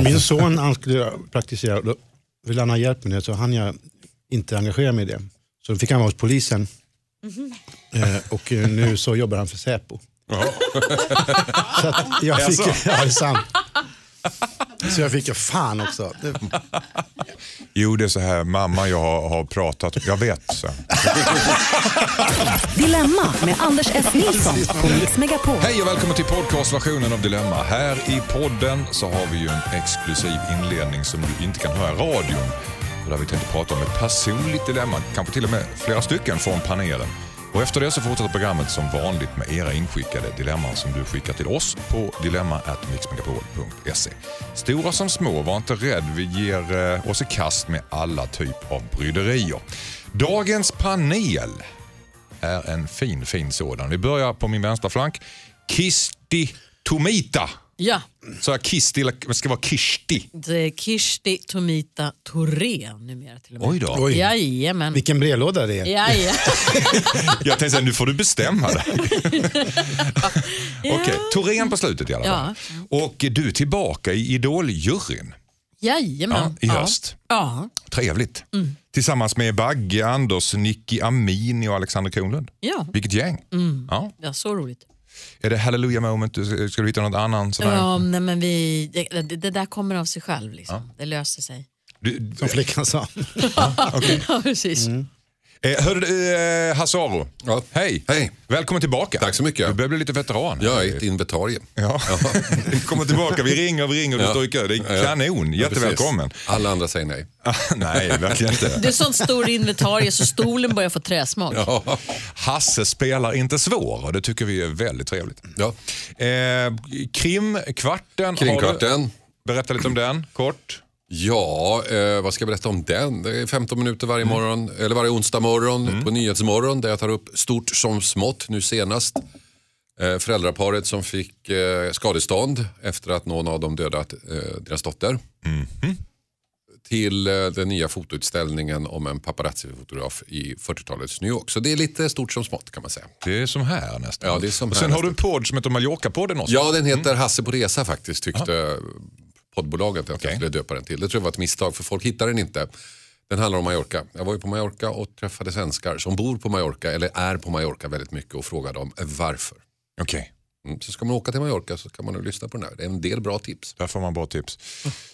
Min son han skulle praktisera, då ville han ha hjälp med det så han jag inte engagera mig i det. Så då fick han vara hos polisen eh, och eh, nu så jobbar han för Säpo. så att jag fick, ja, det är sant. Så jag fick, fan också. Jo, det är så här, mamma jag har, har pratat, jag vet. Så. Dilemma med Anders S. Nilsson på Mix Megapol. Hej och välkommen till podcastversionen av Dilemma. Här i podden så har vi ju en exklusiv inledning som du inte kan höra i radion. Och Där vi tänkte prata om ett personligt dilemma, kanske till och med flera stycken från panelen. Och efter det så fortsätter programmet som vanligt med era inskickade dilemman som du skickar till oss på dilemma@mixmegapol.se. Stora som små, var inte rädd. Vi ger eh, oss i kast med alla typ av bryderier. Dagens panel är en fin, fin sådan. Vi börjar på min vänstra flank. Kisti Tomita. Ja, Så jag Kisti, eller det ska vara Kishti. det är Kirsti Tomita Thorén numera till och med. Oj då. Oj. Jajamän. vilken brevlåda det är. Jaja. Jag tänkte säga, nu får du bestämma dig. Okej, Torén på slutet i alla fall. Och du är tillbaka i Idol-juryn Jajamän. ja, i höst. Ja. Trevligt. Tillsammans med Bagge, Anders, Nicky Amini och Alexander Kronlund. Ja. Vilket gäng. Ja. ja, så roligt. Är det hallelujah moment? Ska du hitta något annan? Sådär? Ja, nej, men vi, det, det, det där kommer av sig själv. Liksom. Det löser sig. Du, Som flickan sa. Ja, precis. Eh, du, eh, Hasse Aro. Ja. Hej. Hej. Välkommen tillbaka. Tack så mycket. Du börjar bli lite veteran. Jag är ett inventarie. Ja. Vi kommer tillbaka, vi ringer, vi ringer och du Ja. står i kö. Det är Ja. kanon, Ja, jättevälkommen. precis. Alla andra säger nej. Nej, verkligen inte. Det är sånt stor inventarie så stolen börjar få träsmak. Ja. Hasse spelar inte svår och det tycker vi är väldigt trevligt. Ja. Eh, Krimkvarten. du- Berätta lite om den, kort. Ja, eh, vad ska jag berätta om den? Det är 15 minuter varje morgon, eller varje onsdag morgon på Nyhetsmorgon där jag tar upp stort som smått. Nu senast eh, föräldraparet som fick eh, skadestånd efter att någon av dem dödat eh, deras dotter. Till eh, den nya fotoutställningen om en paparazzi-fotograf i 40-talets New York. Så det är lite stort som smått kan man säga. Det är som här nästan. Ja, det är som och sen har du en podd som heter Mallorca-podden också. Ja, den heter Hasse på resa faktiskt, tyckte poddbolaget att Okej. jag skulle döpa den till. Det tror jag var ett misstag, för folk hittar den inte. Den handlar om Mallorca. Jag var ju på Mallorca och träffade svenskar som bor på Mallorca, eller är på Mallorca väldigt mycket och frågade dem varför. Okej, Mm, Så ska man åka till Mallorca så kan man nog lyssna på den här. Det är en del bra tips. där får man bra tips.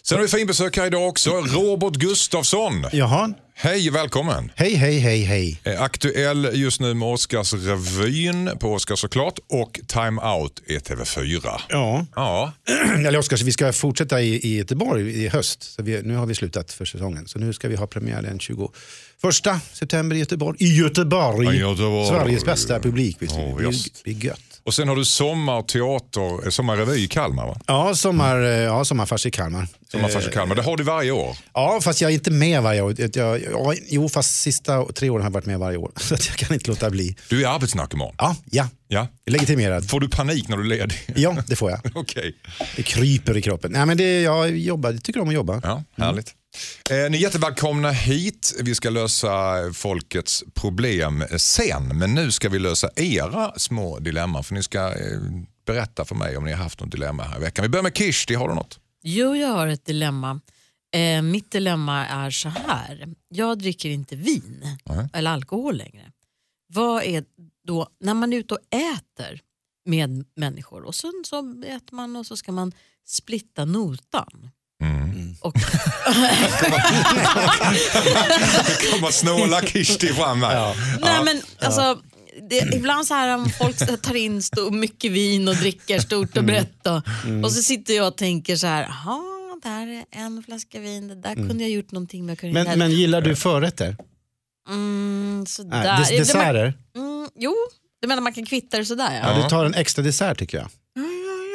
Sen har vi finbesök här idag också. Robert Gustafsson. Jaha, Hej, välkommen. hej hej hej hej. Eh, Aktuell just nu med Oscarsrevyn på Oscar såklart och Time Out är TV4. Ja, Ja, eller Oskar, så vi ska fortsätta i, i Göteborg i höst. Så vi, nu har vi slutat för säsongen. Så nu ska vi ha premiär den 21 september i Göteborg. I Göteborg! Ja, Göteborg. Sveriges bästa publik. Visst. Ja, det, just. är, det är gött. Och sen har du sommarteater, eh, sommarrevy i Kalmar va? Ja, sommar, eh, ja, sommarfars i Kalmar. Sommarfars i Kalmar, det har du varje år. Ja, fast jag är inte med varje år. Jag, ja, jo, fast sista tre åren har jag varit med varje år. Så jag kan inte låta bli. Du är arbetsnarkoman. Ja, ja. Ja. Legitimerad. Får du panik när du är ledig? Ja, det får jag. Okej. Det kryper i kroppen. Nej, men det, jag jobbar, jag tycker om att jobba. Ja, härligt. Eh, ni är jättevälkomna hit. Vi ska lösa folkets problem sen, men nu ska vi lösa era små dilemman. För ni ska eh, berätta för mig om ni har haft något dilemma här i veckan. Vi börjar med Kirsti, har du något? Jo, jag har ett dilemma. Eh, mitt dilemma är så här. Jag dricker inte vin eller alkohol längre. Vad är då, när man är ute och äter med människor och sen så äter man och så ska man splitta notan. Och, kommer snåla Kirsti fram här. nej, men, alltså, det, ibland så här om folk tar in stor, mycket vin och dricker stort och brett och, och så sitter jag och tänker så här, "Jaha, där är en flaska vin, det där kunde jag gjort någonting med. Men, men gillar du förrätter? Mm, sådär. Nej, des, desserter? Mm, jo, du menar man kan kvitta det sådär ja. Ja. Du tar en extra dessert tycker jag.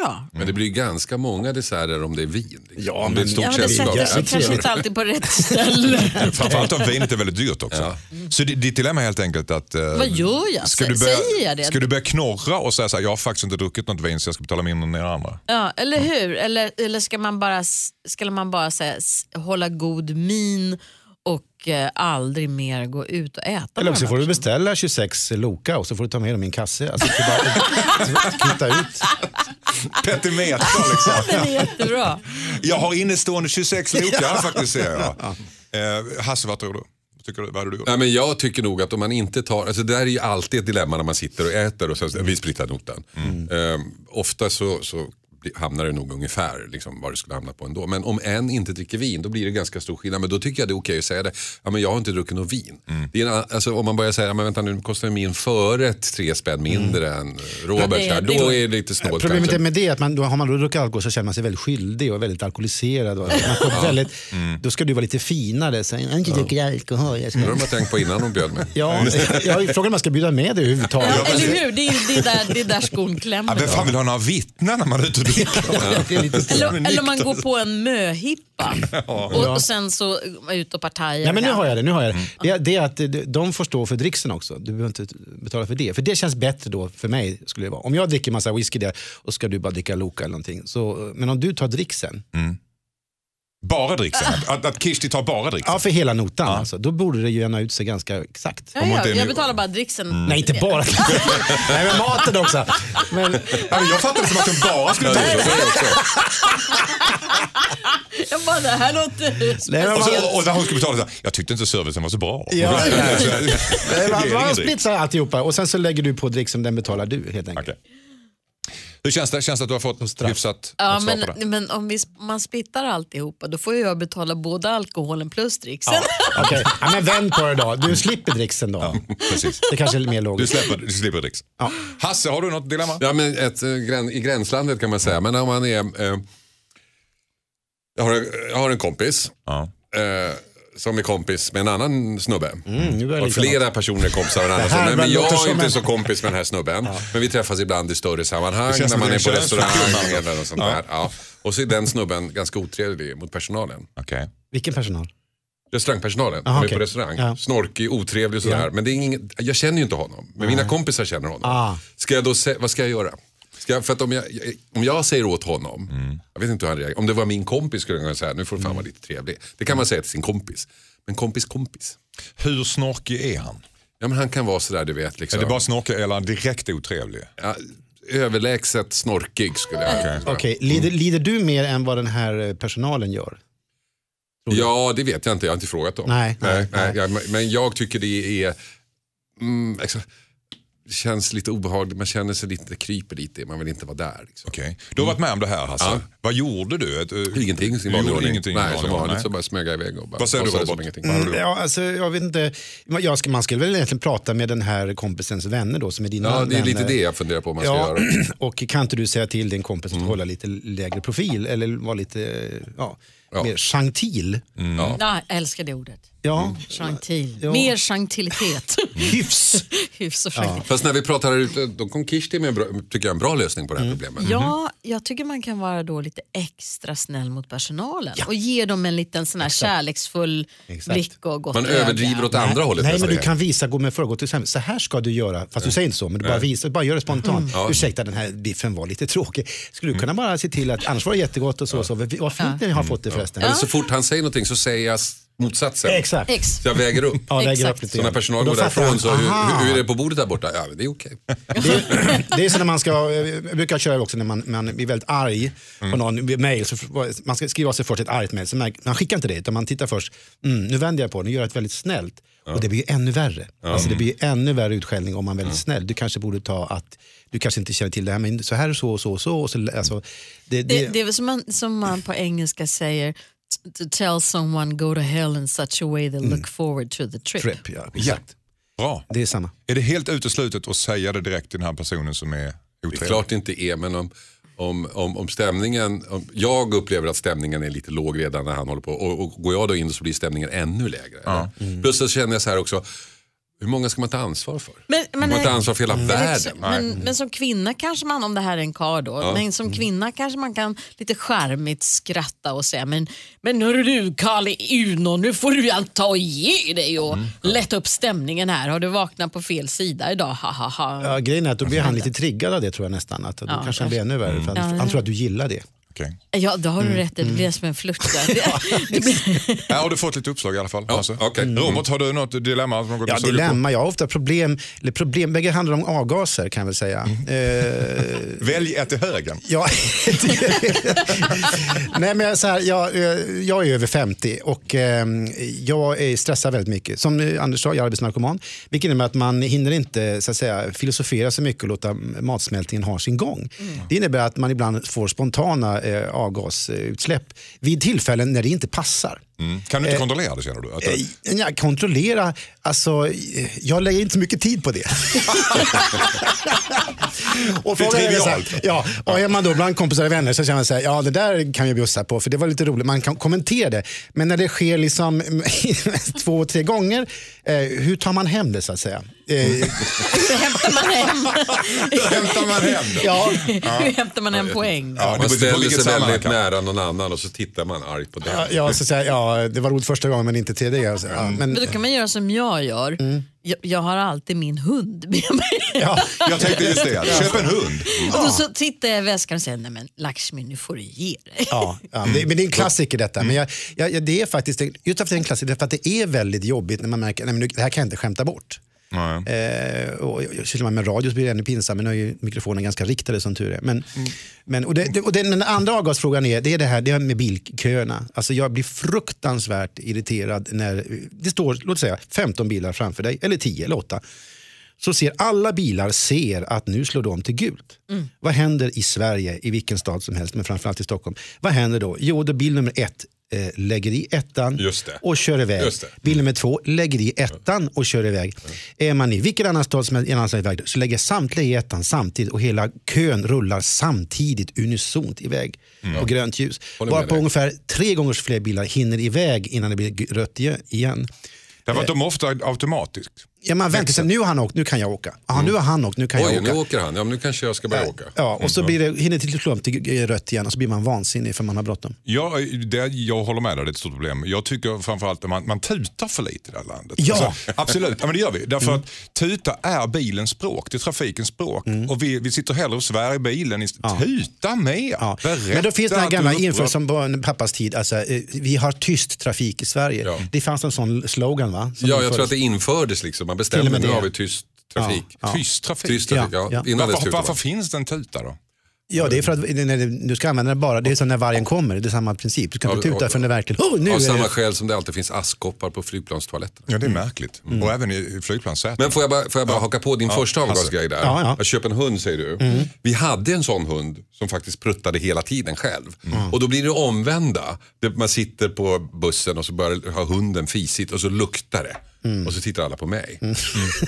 Ja. Men det blir ganska många desserter om det är vin. Liksom. Ja, om det är men- ett stort Ja, men det sätter sig kanske trevligt. inte alltid på rätt ställe. Framförallt om vinet är väldigt dyrt också. Ja. Så di- ditt dilemma är helt enkelt att... eh, Vad gör jag? Ska du, börja, säger jag det? ska du börja knorra och säga så här, jag har faktiskt inte druckit något vin så jag ska betala mindre än er andra? Ja, eller hur? Eller, eller ska man bara, ska man bara säga, hålla god min och eh, aldrig mer gå ut och äta Eller så får du beställa 26 Loka och så får du ta med dem i en kasse. Alltså, bara kvitta ut. Petimeter liksom. Den är jättebra. Jag har innestående 26 lokar faktiskt ser jag. Eh, Hasse, vad tror du? Vad Tycker du? Vad du gjort? Nej, men jag tycker nog att om man inte tar, alltså det där är ju alltid ett dilemma när man sitter och äter och sen, vi splittar notan. Eh, ofta så, så hamnar det nog ungefär liksom, vad det skulle hamna på ändå. Men om en inte dricker vin då blir det ganska stor skillnad. Men då tycker jag det är okej att säga det. Ja, men jag har inte druckit något vin. Det är en, alltså, om man börjar säga, ja, men vänta nu kostar min förrätt tre spänn mindre än Robert. Ja, det- där, det- då är det lite snålt Problemet kanske. är med det att man, då har man då druckit alkohol så känner man sig väldigt skyldig och väldigt alkoholiserad. Och man får väldigt, Då ska du vara lite finare. Så, jag har inte druckit alkohol. Jag ska... Det har de tänkt på innan de bjöd mig. Ja, jag frågar om man ska bjuda med dig överhuvudtaget. Ja, eller hur? Det är, det är, där, det är där skon Ja, klämmer. vem fan vill ha några vittnen när man är ute och Eller, eller man går på en möhippa och, och sen så ut och partajar. Nej, men nu har jag det. Nu har jag det. Mm. Det, är- det är att de får stå för dricksen också. Du behöver inte betala för det. För det känns bättre då för mig. skulle det vara. Om jag dricker massa whisky där och ska du bara dricka Loka eller någonting. Så, men om du tar dricksen, Bara dricksen? Att, att, Kishti tar bara dricksen? ja för hela notan alltså, då borde det ju jämna ut sig ganska exakt. Ja, man jag, betalar bara dricksen. Nej, inte bara. Nej, men maten också. Men, Ja, men jag fattar det som att den bara skulle ta Ja, det också. Jag bara, det här låter Nej, Och, så, och när hon skulle betala så här, jag tyckte inte servicen var så bra. Ja, Nej, man, splittar alltihopa och sen så lägger du på dricksen, den betalar du helt enkelt. Okej. Hur känns det? Känns det att du har fått straff. hyfsat Ja, svar på det? men, men om vi, man splittar alltihopa då får jag betala både alkoholen plus dricksen. Ja, okej. ja, men vänd på det då. Du slipper dricksen då. Precis. Det kanske är mer Du logiskt. slipper, du slipper dricks. Ja. Hasse, har du något dilemma? Ja, men ett, eh, I gränslandet kan man säga. Men om man är... Eh, jag, har, jag har en kompis Ja. eh, som är kompis med en annan snubbe. Mm, nu och flera personer är kompisar med en annan snubbe. Men jag är inte en- så kompis med den här snubben. Men vi träffas ibland i större sammanhang. När man är på restaurang eller något sånt Ja. där. Ja. Och så är den snubben ganska otrevlig mot personalen. Okej. Vilken personal? Restaurangpersonalen, Aha, som är okej. på restaurang. Ja. Snorkig, otrevlig och sådär. Ja. Men det är ingen, jag känner ju inte honom. Men mina kompisar känner honom. Ah. Ska jag då sä- vad ska jag göra? Ska jag, för att om jag, om jag säger åt honom, jag vet inte hur han reagerar. Om det var min kompis skulle jag kunna säga, nu får du fan vara lite trevlig. Det kan man säga till sin kompis. Men kompis kompis. Hur snorkig är han? Ja men han kan vara sådär du vet. Liksom, Är det bara snorkig eller direkt otrevlig? ja, överlägset snorkig skulle jag Okej. säga. Okej, lider, lider du mer än vad den här eh, personalen gör? Ja, det vet jag inte. Jag har inte frågat dem. Nej, nej, nej, nej. Ja, men- men jag tycker det är... Mm, exakt. Känns lite obehagligt. Man känner sig lite, det kryper lite. Man vill inte vara där. Liksom. Okej. Du har varit med om det här Hasse. Ja. Vad gjorde du? Ett, eh, Ingenting i du vanlig gjorde ordning. Ingenting i Nej, som vanligt så bara smög jag iväg och bara Vad säger du Robert? gjort? Ja, alltså, jag vet inte. Jag ska, man skulle väl egentligen prata med den här kompisens vänner då, som är dina Ja, det är vänner. lite det jag funderar på om man ska Ja, göra. och kan inte du säga till din kompis att Mm. hålla lite lägre profil eller vara lite ja, Ja. mer gentil? Mm. Ja. Ja, jag älskar det ordet. Ja, Gentil. Ja. Mer gentilitet. hyfs. Hyfs och gentil. Fast när vi pratar här ute, då kom Kirsti med en bra, tycker jag, en bra lösning på det här Mm. problemet. Ja, jag tycker man kan vara då lite extra snäll mot personalen och ge dem en liten sån här kärleksfull Exakt. blick och gott Man öga. överdriver åt andra hållet. Nej, men nästan. du kan visa, gå med föregå till exempel. Så här ska du göra, fast du säger inte så, men du bara visar, bara gör det spontant. Ja. Ursäkta, den här biffen var lite tråkig. Skulle du kunna bara se till att, annars var det jättegott och så, så. vad fint ni har fått det förresten. Eller så fort han säger någonting så säger jag motsatsen. Exakt. Ex. Så jag väger upp. Ja, Exakt. upp lite Så när personalen går därifrån han, så, hur, hur, hur är det på bordet där borta? Ja, men det är okej. Det, det är så när man ska, jag brukar köra också när man, man är väldigt arg på någon mail. Så man ska skriva av sig först ett argt mail. Så man, man skickar inte det utan man tittar först. Mm, nu vänder jag på det, nu gör jag ett väldigt snällt. Och det blir ju ännu värre. Alltså det blir ju ännu värre utskällning om man är väldigt snäll. Du kanske borde ta att du kanske inte känner till det här men så här så och så och så. Och så alltså, det, Det, det, det är väl som man, som man på engelska säger to tell someone go to hell in such a way they look forward to the trip. trip, ja, Ja, exakt. bra. Det är samma. Är det helt uteslutet att säga det direkt till den här personen som är Det är otrevlig? klart det inte är, men om, om, om, om stämningen, om jag upplever att stämningen är lite låg redan när han håller på och, och går jag då in så blir stämningen ännu lägre. eller? Plus så känner jag så här också, hur många ska man ta ansvar för? Men, men, man tar ansvar för hela världen. Men, men som kvinna kanske man, om det här är en karl då, men som Mm. kvinna kanske man kan lite charmigt skratta och säga men, men hörru du Kalle Uno, nu får du allt ta och ge dig och Mm. lätta upp stämningen här. Har du vaknat på fel sida idag? Ha, ha, ha. Ja, grejen är att då blir han lite triggad av det tror jag nästan. Att då Ja, kanske han blir ännu värre. För han, Ja, han tror att du gillar det. Okej. Ja, då har Mm. du rätt. Det blir som en flört där. Det, det Här har du fått lite uppslag i alla fall. Ja, Hasse. okej. Robert, har du något dilemma? Något Ja, på? dilemma. Jag har ofta problem, eller problem, bägge handlar om avgaser kan jag väl säga. Eh, Välj ett i högen. Ja, Nej, men jag, är så här, jag, eh, jag är över 50 och eh, jag är stressad väldigt mycket. Som eh, Anders sa, jag är arbetsnarkoman. Vilket innebär att man hinner inte så att säga, filosofera så mycket och låta matsmältningen ha sin gång. Det innebär att man ibland får spontana eh, avgasutsläpp vid tillfällen när det inte passar. Mm. Kan du inte kontrollera det känner du? Att, Eh, Ja, kontrollera, alltså eh, jag lägger inte så mycket tid på det. och Det är så här, trivialt. ja, och är man då bland kompisar och vänner så känner man så här, ja det där kan jag bjussa på för det var lite roligt, man kan kommentera det. Men när det sker liksom två, tre gånger, eh, hur tar man hem det så att säga? Eh, hämtar man hem, hämtar man hem det? ja, hur hämtar man hem poäng? Ja, det Man beror på ställer vilket sig sammanhang väldigt nära någon annan och så tittar man argt på den. ja, ja, så att säga, ja, det var roligt första gången men inte tredje. Ja, men, Men då kan man göra som jag gör. Jag, jag har alltid min hund med mig. ja, Jag tänkte just det, köp en hund. Och då så tittar jag i väskan och säger, nej men Lakshmi nu får du ge dig. Ja, ja det, men det är en klassiker detta. Men jag, jag, jag- det är faktiskt, just för att det är en klassiker, därför att det är väldigt jobbigt när man märker att det här kan jag inte skämta bort. Nej. Eh, och sysslar man med radio så blir det ännu pinsamt, men nu är ju mikrofonen ganska riktade som tur är. Men, men, och det, det, och den, den andra avgasfrågan är, det är det här det här med bilköerna. Alltså jag blir fruktansvärt irriterad när det står låt säga 15 bilar framför dig, eller 10 eller 8 så ser alla bilar ser att nu slår de till gult. Vad händer i Sverige, i vilken stad som helst, men framförallt i Stockholm? Vad händer då? Jo, då bil nummer ett eh, lägger i ettan och kör iväg. Det. Bil nummer två lägger i ettan och kör iväg. Är man i vilken annan stad som helst iväg så lägger samtliga i ettan samtidigt och hela kön rullar samtidigt unisont iväg på grönt ljus. Bara på ungefär tre gånger fler bilar hinner iväg innan det blir rött igen- igen. Därför att de är ofta automatiskt. Ja, man väntar sig, nu har han åkt, nu kan jag åka. Aha, Nu har han åkt, nu kan Oj, jag nu åka. åker han. Ja, nu kanske jag ska börja åka. Ja, och så blir det, hinner till klump till eh, rött igen och så blir man vansinnig för man har bråttom. Jag, det, jag håller med dig, det är ett stort problem. Jag tycker framförallt att man, man tutar för lite i det här landet. Ja. absolut, ja, men det gör vi. Därför att tuta är bilens språk, det är trafikens språk. Och vi, vi sitter hellre och svär i bilen. Ja. Tuta mer, Ja. berätta Men då finns det här gamla inför som på pappas tid, alltså, eh, vi har tyst trafik i Sverige. Ja. Det fanns en sån slogan va? Som Ja, jag tror att det infördes liksom. Man bestämde med nu det. har vi tyst trafik. Ja. Tyst trafik. Tyst trafik, ja. Ja, ja. Innan Varför, varför finns det en tuta då? Ja, det är för att när det- du ska använda den bara, det är som när vargen kommer, det är samma princip. Du kan inte Ja, tuta och- för när verkligen, oh, nu Av är samma det... skäl som det alltid finns askkoppar på flygplanstoaletten. Ja, det är märkligt. Och även i flygplanssäten. Men får jag bara, får jag bara haka på din första Hasse. avgasgrej där? Ja, ja. Att köpa en hund säger du. Vi hade en sån hund som faktiskt pruttade hela tiden själv. Och då blir det omvända. Det- Man sitter på bussen och så börjar ha hunden fisigt och så luktar det. Och så tittar alla på mig.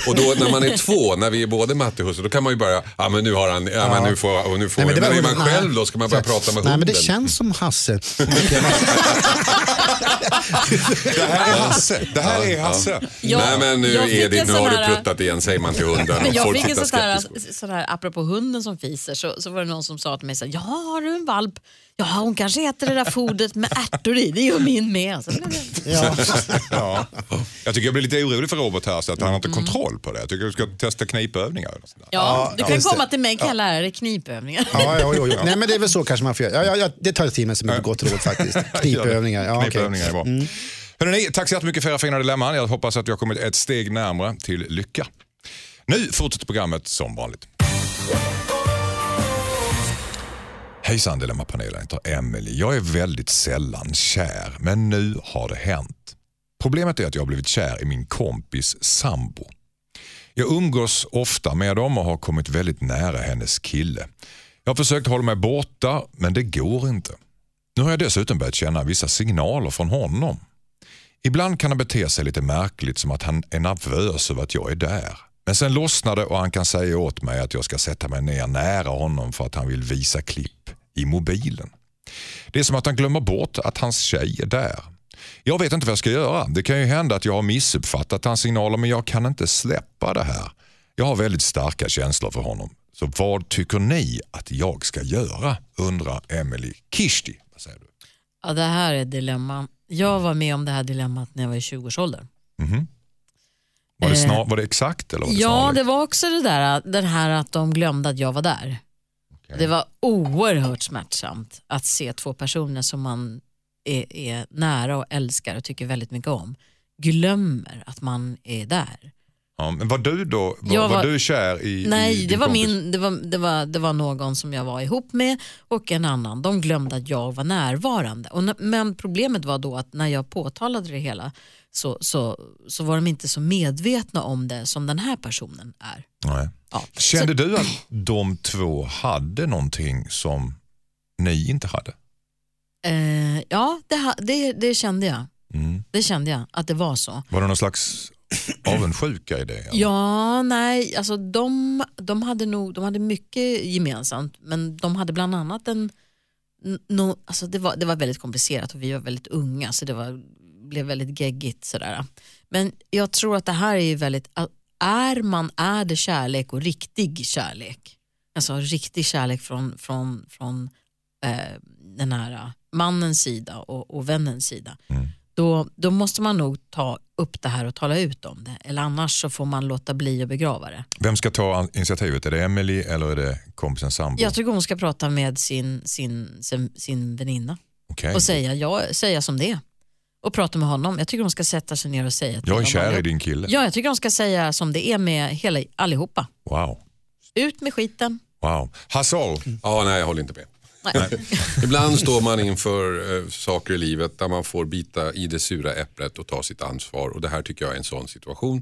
Och då när man är två, när vi är både matte och husse, då kan man ju börja, ja men nu har han, ja men nu får, och nu får Nej, det Men, var är man hunden- själv nej. då ska man börja prata med Nej, hunden. men det känns som Hasse. Det här är Hasse. Det här är Hasse. Jag- Nej men nu jag fick Edith, en nu sån har du här- pruttat igen säger man till. Men Och jag folk fick en tittar sån här, skeptiskt. sån här, apropå hunden som fiser, så, så var det någon som sa till mig så här, ja har du en valp? Ja hon kanske äter det där fodret med ärtor i, det gör min med. Så, Ja. Ja. Jag tycker jag blir lite orolig för Robert här, så att han har inte kontroll på det. Jag tycker du ska testa knipövningar. Eller sånt där. ja, du kan just det. komma till mig kan jag lära dig knipövningar. Ja, ja, ja, ja. Nej, men det är väl så kanske man får göra. Ja, ja, ja, det tar till mig som ett gott råd faktiskt. Knipövningar. Ja, okej. Knipövningar är bra. Hörrni, tack så jättemycket för era fina dilemman. Jag hoppas att jag har kommit ett steg närmare till lycka. Nu fortsätter programmet som vanligt. Hejsan Dilemmapanelen, jag heter Emily. Jag är väldigt sällan kär, men nu har det hänt. Problemet är att jag har blivit kär i min kompis sambo. Jag umgås ofta med dem och har kommit väldigt nära hennes kille. Jag har försökt hålla mig borta, men det går inte. Nu har jag dessutom börjat känna vissa signaler från honom. Ibland kan han bete sig lite märkligt som att han är nervös över att jag är där. Men sen lossnar det och han kan säga åt mig att jag ska sätta mig ner nära honom för att han vill visa klipp i mobilen. Det är som att han glömmer bort att hans tjej är där. Jag vet inte vad jag ska göra. Det kan ju hända att jag har missuppfattat hans signaler men jag kan inte släppa det här. Jag har väldigt starka känslor för honom. Så vad tycker ni att jag ska göra? Undrar Emily Kishti. Ja, det här är ett dilemma. Jag var med om det här dilemmat när jag var i 20-årsåldern. Var det, Eh, snar, var det exakt? Eller var det Ja, snarlikt? det var också det där, den här att de glömde att jag var där. Det var oerhört smärtsamt att se två personer som man är, är nära och älskar och tycker väldigt mycket om glömmer att man är där. Ja, men var du då var, var, var- du kär i Nej, i det var, kompis? min, det, var, det, var, det var någon som jag var ihop med och en annan. De glömde att jag var närvarande. Och, men problemet var då att när jag påtalade det hela så, så, så var de inte så medvetna om det som den här personen är. Nej. Ja. Kände du att de två hade någonting som ni inte hade? Eh, ja, det, det, det kände jag. Mm. Det kände jag, att det var så. Var det någon slags avundsjuka i det? eller? Ja, nej, alltså de, de, hade nog, de hade mycket gemensamt men de hade bland annat en, no, alltså det, var, det var väldigt komplicerat och vi var väldigt unga så det var, blev väldigt geggigt. Sådär. Men jag tror att det här är ju väldigt, är man, är det kärlek och riktig kärlek, alltså riktig kärlek från, från, från eh, den här mannens sida och, och vännens sida, Mm. Då, då måste man nog ta upp det här och tala ut om det. Eller annars så får man låta bli att begrava det. Vem ska ta initiativet? Är det Emily eller är det kompisen sambo? Jag tycker hon ska prata med sin, sin, sin, sin väninna Okej. och säga, ja, säga som det är. Och prata med honom. Jag tycker hon ska sätta sig ner och säga till Jag är kär i din kille. Ja, jag tycker hon ska säga som det är med hela, allihopa. Wow. Ut med skiten. wow. Hasse Aro, Ja, nej, jag håller inte med. Nej. Ibland står man inför eh, saker i livet där man får bita i det sura äpplet och ta sitt ansvar. Och Det här tycker jag är en sån situation.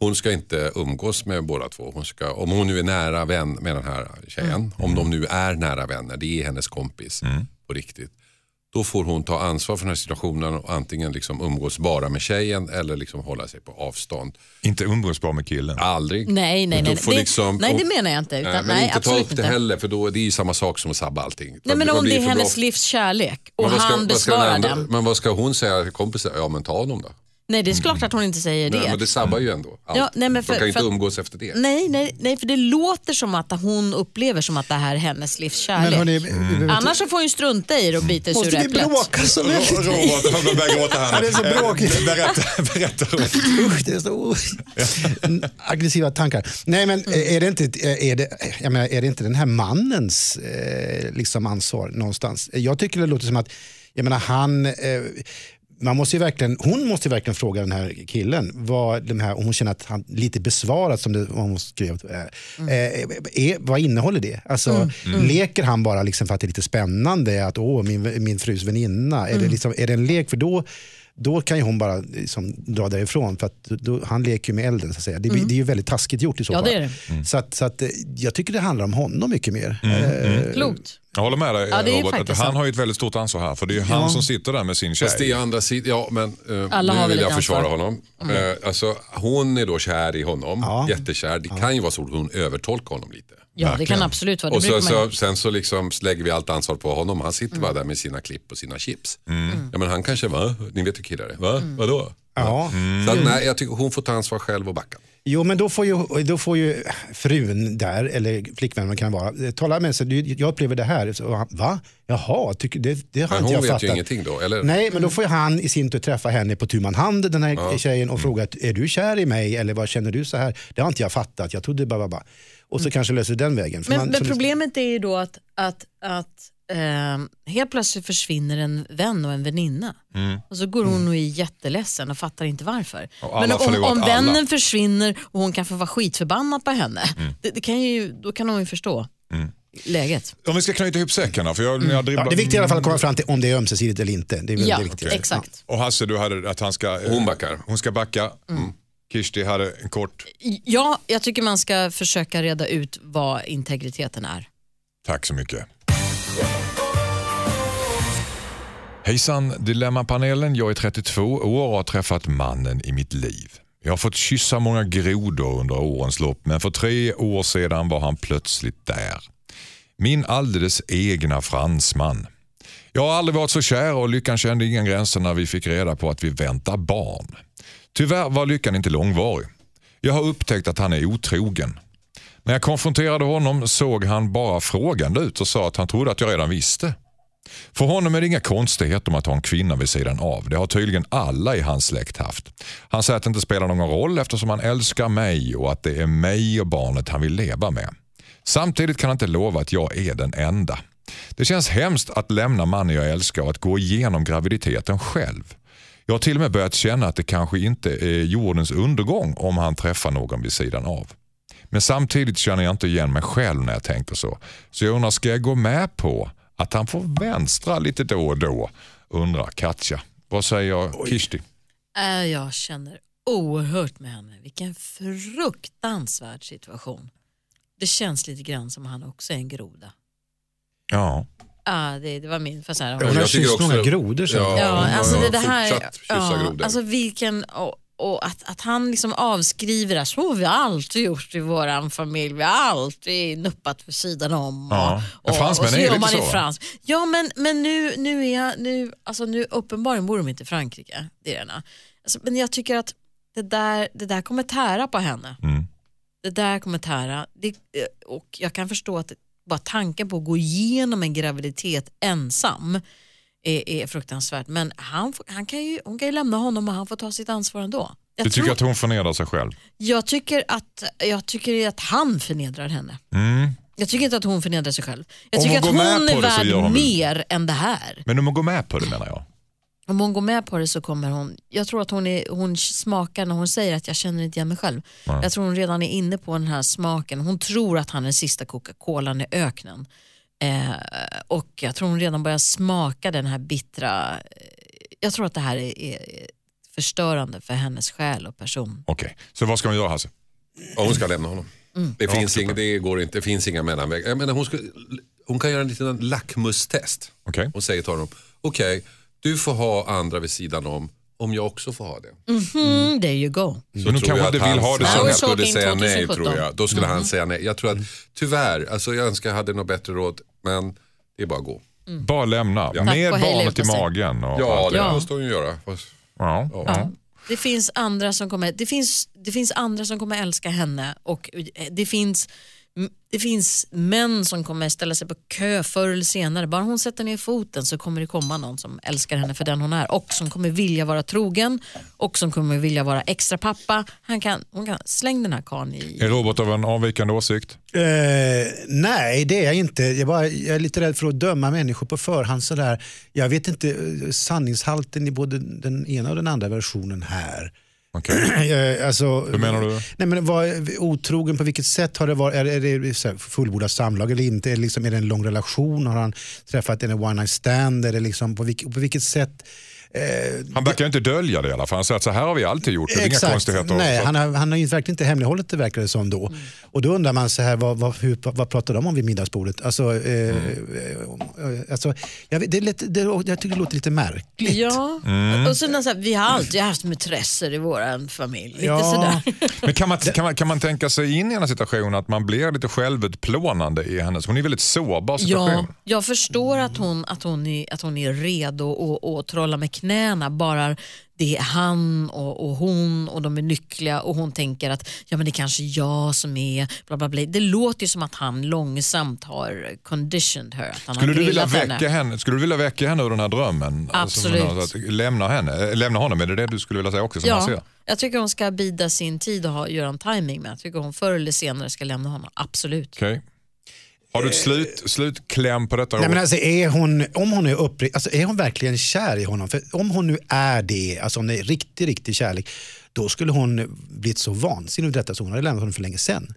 Hon ska inte umgås med båda två. Hon ska, om hon nu är nära vän med den här tjejen, om de nu är nära vänner, det är hennes kompis på riktigt. Då får hon ta ansvar för den här situationen och antingen liksom umgås bara med tjejen eller liksom hålla sig på avstånd. inte umgås bara med killen. Aldrig. Nej, nej, nej. får Det, liksom- nej, det menar jag inte. Utan, Nej, men nej, inte ta absolut upp det inte. heller för då, det är ju samma sak som att sabba allting. Nej, men om det är hennes bra- livs kärlek och Men vad ska- han ska besvarar den. Men vad ska hon säga till kompisen? Ja men ta honom då. Nej, det är klart att hon inte säger Nej, det. men det sabbar ju ändå allt. Ja, nej, men för- De kan ju inte umgås efter det. Nej, nej, nej, för det låter som att hon upplever som att det här är hennes livs kärlek. Men hörni, vi behöver Annars så får hon strunta i det och bita i Måste sura vi äpplet. bråka så väldigt? Robert, han börjar gråta här. Det är så Eh, bråkigt. Berätta, berätta Robert. Usch, det är så aggressiva tankar. Nej, men är det inte, är det, jag menar, är det inte den här mannens eh, liksom ansvar någonstans? Jag tycker det låter som att, jag menar han, eh, man måste ju verkligen, hon måste ju verkligen fråga den här killen vad den här, om hon känner att han lite besvarat som det, hon skrev. Eh, eh, är, vad innehåller det? Alltså, Leker han bara liksom för att det är lite spännande? Att åh, min, min frus väninna. Är, det liksom, är det en lek? För då då kan ju hon bara liksom dra därifrån för att då, han leker ju med elden. Så att säga. Det, blir- det är ju väldigt taskigt gjort i så Ja, fall. det är det. Så, att, så att, eh, jag tycker det handlar om honom mycket mer. Mm, Eh, Klokt. Jag håller med dig Ja, det Robert. Han har ju ett väldigt stort ansvar här. För det är ju han som sitter där med sin tjej. Fast det är andra sidan, ja men Alla har nu vill jag försvara ansvar. Mm. honom. Eh, alltså, hon är då kär i honom, Ja. jättekär. Det kan ju vara så att hon övertolkar honom lite. Ja, det Verkligen. kan absolut vara. Det Och så, så, sen så liksom lägger vi allt ansvar på honom. Han sitter bara där med sina klipp och sina chips. Mm. Ja, men han kanske, va? Ni vet hur killar är. Va? Vadå? Ja. Så att, nej, jag tycker hon får ta ansvar själv och backa. Jo, men då får, ju, då får ju frun där, eller flickvännen kan det vara, tala med sig. Jag upplever det här. Så, han, Va? Jaha, tycker, det, det har Men inte hon jag vet fattat. ju ingenting då, eller? Nej, men då får ju han i sin tur träffa henne på tu man hand, den här tjejen, och fråga, är du kär i mig eller vad känner du så här? Det har inte jag fattat, jag trodde bara, bara. Och så kanske löser den vägen. För Men, man- men problemet är ju då att, att, att eh, helt plötsligt försvinner en vän och en väninna. Och så går hon och är jätteledsen och fattar inte varför. Alla Men om, om alla. vännen försvinner och hon kan få vara skitförbannad på henne, det, det kan ju, då kan hon ju förstå läget. Om vi ska knyta ihop säckerna. För jag, jag dribblar... Ja, det är i alla fall att komma fram till om det är ömsesidigt eller inte. Det är väl Ja, det viktiga. exakt. Och Hasse, du hade att han ska... Hon backar. Hon ska backa. Mm. Kirsti hade en kort... Ja, jag tycker man ska försöka reda ut vad integriteten är. Tack så mycket. Hejsan Dilemmapanelen. Jag är 32 år och har träffat mannen i mitt liv. Jag har fått kyssa många grodor under årens lopp men för tre år sedan var han plötsligt där. Min alldeles egna fransman. Jag har aldrig varit så kär och lyckan kände inga gränser när vi fick reda på att vi väntar barn. Tyvärr var lyckan inte långvarig. Jag har upptäckt att han är otrogen. När jag konfronterade honom såg han bara frågande ut och sa att han trodde att jag redan visste. För honom är det inga konstigheter om att ha en kvinna vid sidan av. Det har tydligen alla i hans släkt haft. Han säger att det inte spelar någon roll eftersom han älskar mig och att det är mig och barnet han vill leva med. Samtidigt kan han inte lova att jag är den enda. Det känns hemskt att lämna mannen jag älskar och att gå igenom graviditeten själv. Jag har till och med börjat känna att det kanske inte är jordens undergång om han träffar någon vid sidan av. Men samtidigt känner jag inte igen mig själv när jag tänker så. Så jag undrar, ska jag gå med på att han får vänstra lite då och då? Undrar Katja. Vad säger Kishti? Äh, Jag känner oerhört med henne. Vilken fruktansvärd situation. Det känns lite grann som han också är en groda. Ja. Ah, det, det var min... För så här, Hon har jag tycker kysst många grodor. Så. Ja. Ja, alltså det, det här, ja, alltså vilken, och, och att, att han liksom avskriver det så har vi alltid gjort i vår familj, vi har alltid nuppat vid sidan om. Ja. Och, och, och så gör man så, i? Frans. Ja men, men nu, nu är jag, nu, alltså nu uppenbarligen bor de inte i Frankrike, det är det. Alltså, men jag tycker att det där, det där kommer tära på henne. Mm. Det där kommer tära. Det, och jag kan förstå att bara tanken på att gå igenom en graviditet ensam är, är fruktansvärt. Men han, han kan ju, hon kan ju lämna honom och han får ta sitt ansvar ändå. Jag, Du tycker tror, att hon förnedrar sig själv? jag, tycker att, jag tycker att han förnedrar henne. Mm. Jag tycker inte att hon förnedrar sig själv. Jag Om tycker hon att hon är värd hon mer än det här. Men om hon går med på det menar jag. Om hon går med på det så kommer hon, jag tror att hon, är, hon smakar när hon säger att jag känner inte igen mig själv. Jag tror hon redan är inne på den här smaken. Hon tror att han är den sista Coca-Colan i öknen. Eh, och jag tror hon redan börjar smaka den här bittra, eh, jag tror att det här är, är förstörande för hennes själ och person. Okej, så vad ska hon göra Hasse? Ja, hon ska lämna honom. Mm. Det, finns super. inga, det går inte, det finns inga mellanvägar. Jag menar, hon, ska, hon kan göra en liten lackmustest. Okej. Hon säger till honom, okej, du får ha andra vid sidan om, om jag också får ha det. Mm, there you go. Så Men hon tror kanske jag att vill han- ha det så. Han skulle säga nej 2017. tror jag. Då skulle Mm. han säga nej. Jag tror att tyvärr, alltså jag önskar jag hade något bättre råd, men det är bara att gå. Bara lämna, Ja. hej, barnet i magen. Och Ja, allt det där. måste hon ju göra. Ja. Ja. ja. Det finns andra som kommer, det finns, det finns andra som kommer älska henne och eh, det finns, det finns män som kommer ställa sig på kö förr eller senare. Bara hon sätter ner foten så kommer det komma någon som älskar henne för den hon är och som kommer vilja vara trogen och som kommer vilja vara extra pappa. Han kan, hon kan, släng den här karln i... Är Robert av en avvikande åsikt? Eh, nej, det är jag inte. Jag, bara, jag är lite rädd för att döma människor på förhand. Sådär. Jag vet inte eh, sanningshalten i både den ena och den andra versionen här. Eh, alltså, Hur menar du? Nej, men var otrogen på vilket sätt? Har det varit, är, är det så här fullbordat samlag eller inte? Är det, liksom, är det en lång relation? Har han träffat en one night stand? Är det liksom, på, vilket, på vilket sätt? Eh, Han verkar inte dölja det i alla fall. Han säger att så här har vi alltid gjort. Det är inga konstigheter. Nej, han har, han har ju verkligen inte hemlighållit det verkar det som då. Och då undrar man så här, vad, vad, hur, vad pratar de om vid middagsbordet? Alltså, eh, eh, alltså, jag, vet, det är lite, det, jag tycker det låter lite märkligt. Ja, Mm. och sen så här, vi har alltid haft matresser i vår familj. Lite Ja. sådär. Men kan man, kan, man, kan man tänka sig in i en situation att man blir lite självutplånande i hennes... Hon är väldigt sårbar situation. Ja, jag förstår att hon, att hon, är, att hon är redo att- att trolla med knäna bara det är han och, och hon och de är lyckliga och hon tänker att ja, men det är kanske jag som är bla bla bla. Det låter ju som att han långsamt har conditioned her. Skulle du, vilja väcka henne, skulle du vilja väcka henne ur den här drömmen? Absolut. Alltså, lämna, henne, äh, lämna honom, är det det du skulle vilja säga också? Som han ser? Ja, jag tycker hon ska bida sin tid och ha, göra en timing med. Jag tycker hon förr eller senare ska lämna honom. Absolut. Okej. Har du ett slut, slutkläm på detta? Nej, men alltså, är, hon, om hon är, uppri- alltså, är hon verkligen kär i honom? För om hon nu är det, alltså om det är riktig, riktig kärlek, då skulle hon blivit så vansinnig över detta så hon hade lämnat honom för länge sedan.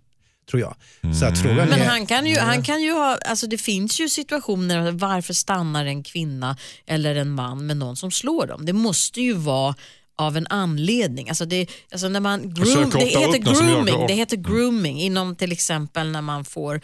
Tror jag. Så att frågan Men är, han kan ju, han kan ju ha, alltså det finns ju situationer, varför stannar en kvinna eller en man med någon som slår dem? Det måste ju vara av en anledning. Alltså det, alltså när man groom, det heter grooming, det. det heter grooming inom till exempel när man får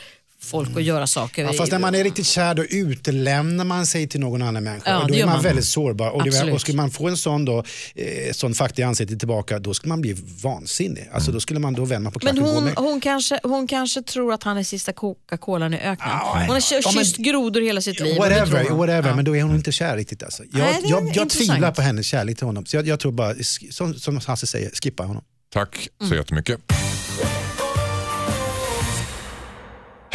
folk att göra saker. Ja, fast när man är riktigt kär då utelämnar man sig till någon annan människa. Ja, och då det är man, man. väldigt sårbar. Och, det, och skulle man få en sån, då, eh, sån fakta i ansiktet tillbaka, då skulle man bli vansinnig. Alltså, då skulle man då vända på Men klacken hon, hon, kanske, hon kanske tror att han är sista Coca-Colan i öknen. Hon har Ja, men- kysst grodor hela sitt liv. Whatever, whatever Ja. men då är hon inte kär riktigt. Alltså. Jag, Nej, jag, jag intressant. tvivlar på hennes kärlek till honom. Så jag, jag tror bara, som, som Hasse säger, skippa honom. Tack så Mm. jättemycket.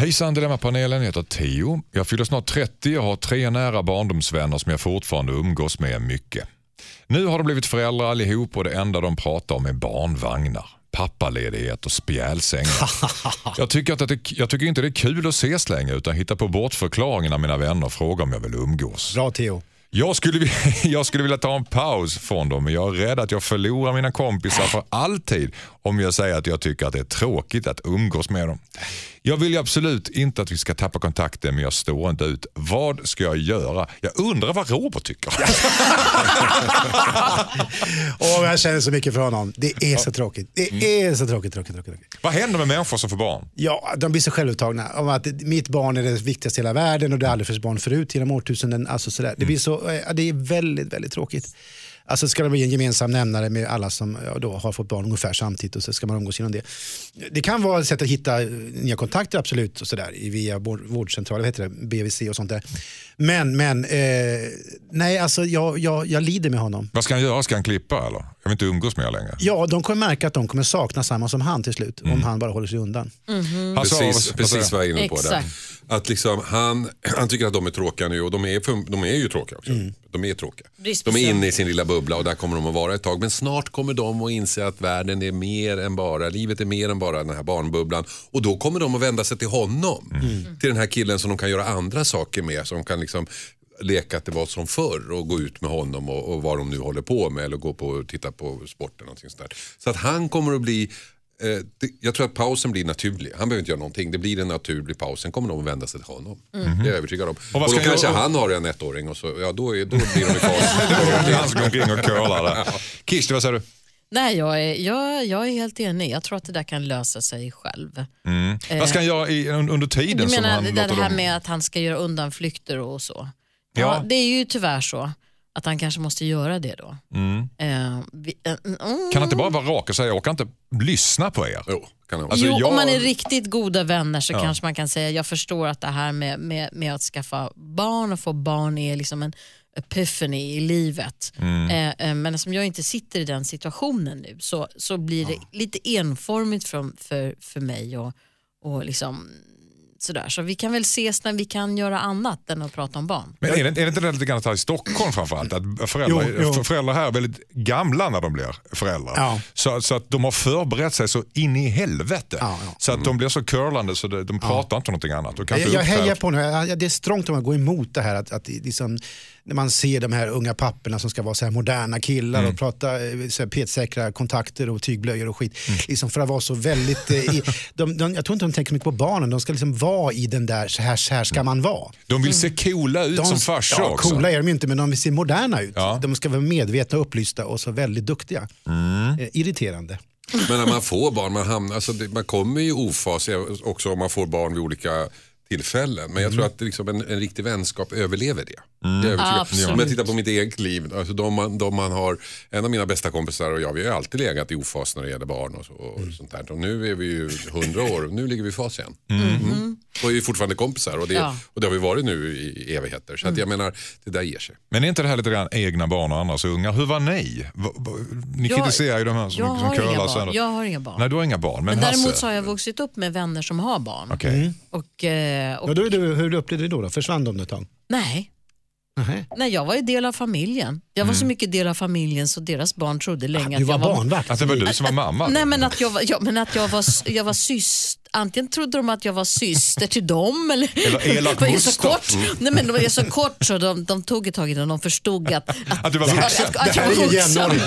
Hejsan Dilemmapanelen, jag heter Theo. Jag fyller snart 30 och har tre nära barndomsvänner som jag fortfarande umgås med mycket. Nu har de blivit föräldrar allihop och det enda de pratar om är barnvagnar. pappaledighet och spjälsängar. jag, tycker att det, jag tycker inte det är kul att ses längre utan hitta på bortförklaringar när mina vänner frågar om jag vill umgås. Bra Theo. Jag skulle, vilja- jag skulle vilja ta en paus från dem men jag är rädd att jag förlorar mina kompisar för alltid om jag säger att jag tycker att det är tråkigt att umgås med dem. Jag vill ju absolut inte att vi ska tappa kontakten men jag står inte ut. Vad ska jag göra? Jag undrar vad Robert tycker. Åh, jag känner så mycket för honom. Det är så tråkigt. Det Mm. är så tråkigt, tråkigt, tråkigt. tråkigt. vad händer med människor som får barn? Ja, de blir så självupptagna om att mitt barn är det viktigaste i hela världen och det har aldrig funnits barn förut genom årtusenden. Alltså sådär. Det, blir så, Eh, det är väldigt, väldigt tråkigt. Alltså ska det bli en gemensam nämnare med alla som då har fått barn ungefär samtidigt och så ska man umgås genom det. Det kan vara ett sätt att hitta nya kontakter absolut och sådär via vårdcentraler, heter det, BVC och sånt där. Men, men eh, nej alltså jag, jag, jag lider med honom. Vad ska han göra? Ska han klippa eller? Jag vill inte umgås med er längre. Ja, de kommer märka att de kommer sakna samma som han till slut om han bara håller sig undan. Alltså, Precis, vad- precis vad jag är inne på där. Exakt. Att liksom, han, han tycker att de är tråkiga nu och de är, för, de är ju tråkiga också. De är tråkiga. De är inne i sin lilla bubbla och där kommer de att vara ett tag. Men snart kommer de att inse att världen är mer än bara, livet är mer än bara den här barnbubblan. Och då kommer de att vända sig till honom. Till den här killen som de kan göra andra saker med. Som kan liksom leka att det var som förr och gå ut med honom och, och vad de nu håller på med. Eller gå på och titta på och någonting sånt där. Så att han kommer att bli Eh, jag tror att pausen blir naturlig. Han behöver inte göra någonting. Det blir en naturlig paus. Sen kommer de att vända sig till honom. Det är jag övertygad om. Och, ska då jag kanske göra? han har en ettåring och så, ja, då, är, då blir de i fas. Han ska gå omkring och curla där. Kirsti, vad säger du? Nej, jag är, jag, jag är helt enig. Jag tror att det där kan lösa sig själv. Vad ska han göra i, under tiden Du som menar han det, det här dem... med att han ska göra undanflykter och så? Ja. Ja. det är ju tyvärr så att han kanske måste göra det då. Eh, vi, eh, mm, Kan han inte bara vara rak och säga jag orkar inte lyssna på er? Jo. Alltså, jo, jag- om man är riktigt goda vänner så kanske man kan säga jag förstår att det här med, med, med att skaffa barn och få barn är liksom en epiphany i livet. Mm. Eh, eh, men som jag inte sitter i den situationen nu så, så blir det lite enformigt för, för, för mig. Och, och liksom, sådär. Så vi kan väl ses när vi kan göra annat än att prata om barn. Men är det, är det inte det lite grann här i Stockholm framförallt? Att föräldrar, Jo, jo. för- föräldrar här är väldigt gamla när de blir föräldrar. Ja. Så, så att de har förberett sig så in i helvete. Ja, ja. Så att de blir så curlande så de, pratar inte om någonting annat. Jag, jag hejar på jag- Det är strångt om att gå emot det här. Att, att det liksom, när man ser de här unga papporna som ska vara så här moderna killar Mm. och prata eh, så här petsäkra kontakter och tygblöjor och skit. Mm. Liksom för att vara så väldigt... eh, I, de, de, jag tror inte de tänker så mycket på barnen. De ska liksom vara i den där, så här, så här ska man vara. De vill se coola ut De, som farsor ja, också. Coola är de inte men de vill se moderna ut. Ja. De ska vara medvetna och upplysta och så väldigt duktiga. Mm. Eh, irriterande. Men när man får barn, man, hamnar, alltså man kommer i ofas också om man får barn vid olika tillfällen. Men jag tror att det liksom en, en riktig vänskap överlever det. Mm. Om jag tittar på mitt eget liv, alltså de, man, de man har, en av mina bästa kompisar och jag, vi har alltid legat i ofas när det gäller barn och, så, och sånt där. Och nu är vi ju hundra år och nu ligger vi i fas igen. Mm. Och är ju fortfarande kompisar och det, Ja. och det har vi varit nu i evigheter. Så att jag menar, det där ger sig. Men är inte det här lite grann egna barn och andras ungar? Hur var ni? Ni Jag- kritiserar ju de här som, som har, inga curlar barn. sönder. jag har inga barn. Nej, du har inga barn. Men, Men däremot Hasse? så har jag vuxit upp med vänner som har barn. Okej. Och, eh, och, Ja, då är du, hur upplevde du det då, då? Försvann de ett tag? Nej, Nähä. nej, jag var ju del av familjen. Jag var så mycket del av familjen så deras barn trodde länge Du att var jag var barnvakt. Att det var du som var mamma? Nej men att jag var, ja, men att jag var, jag var syster. Antingen trodde de att jag var syster till dem eller, Eller elak var jag så kort. Nej men det var så kort så de, de tog ett tag innan de förstod att, att, Att du var vuxen? att, att Det jag här är jämnårig.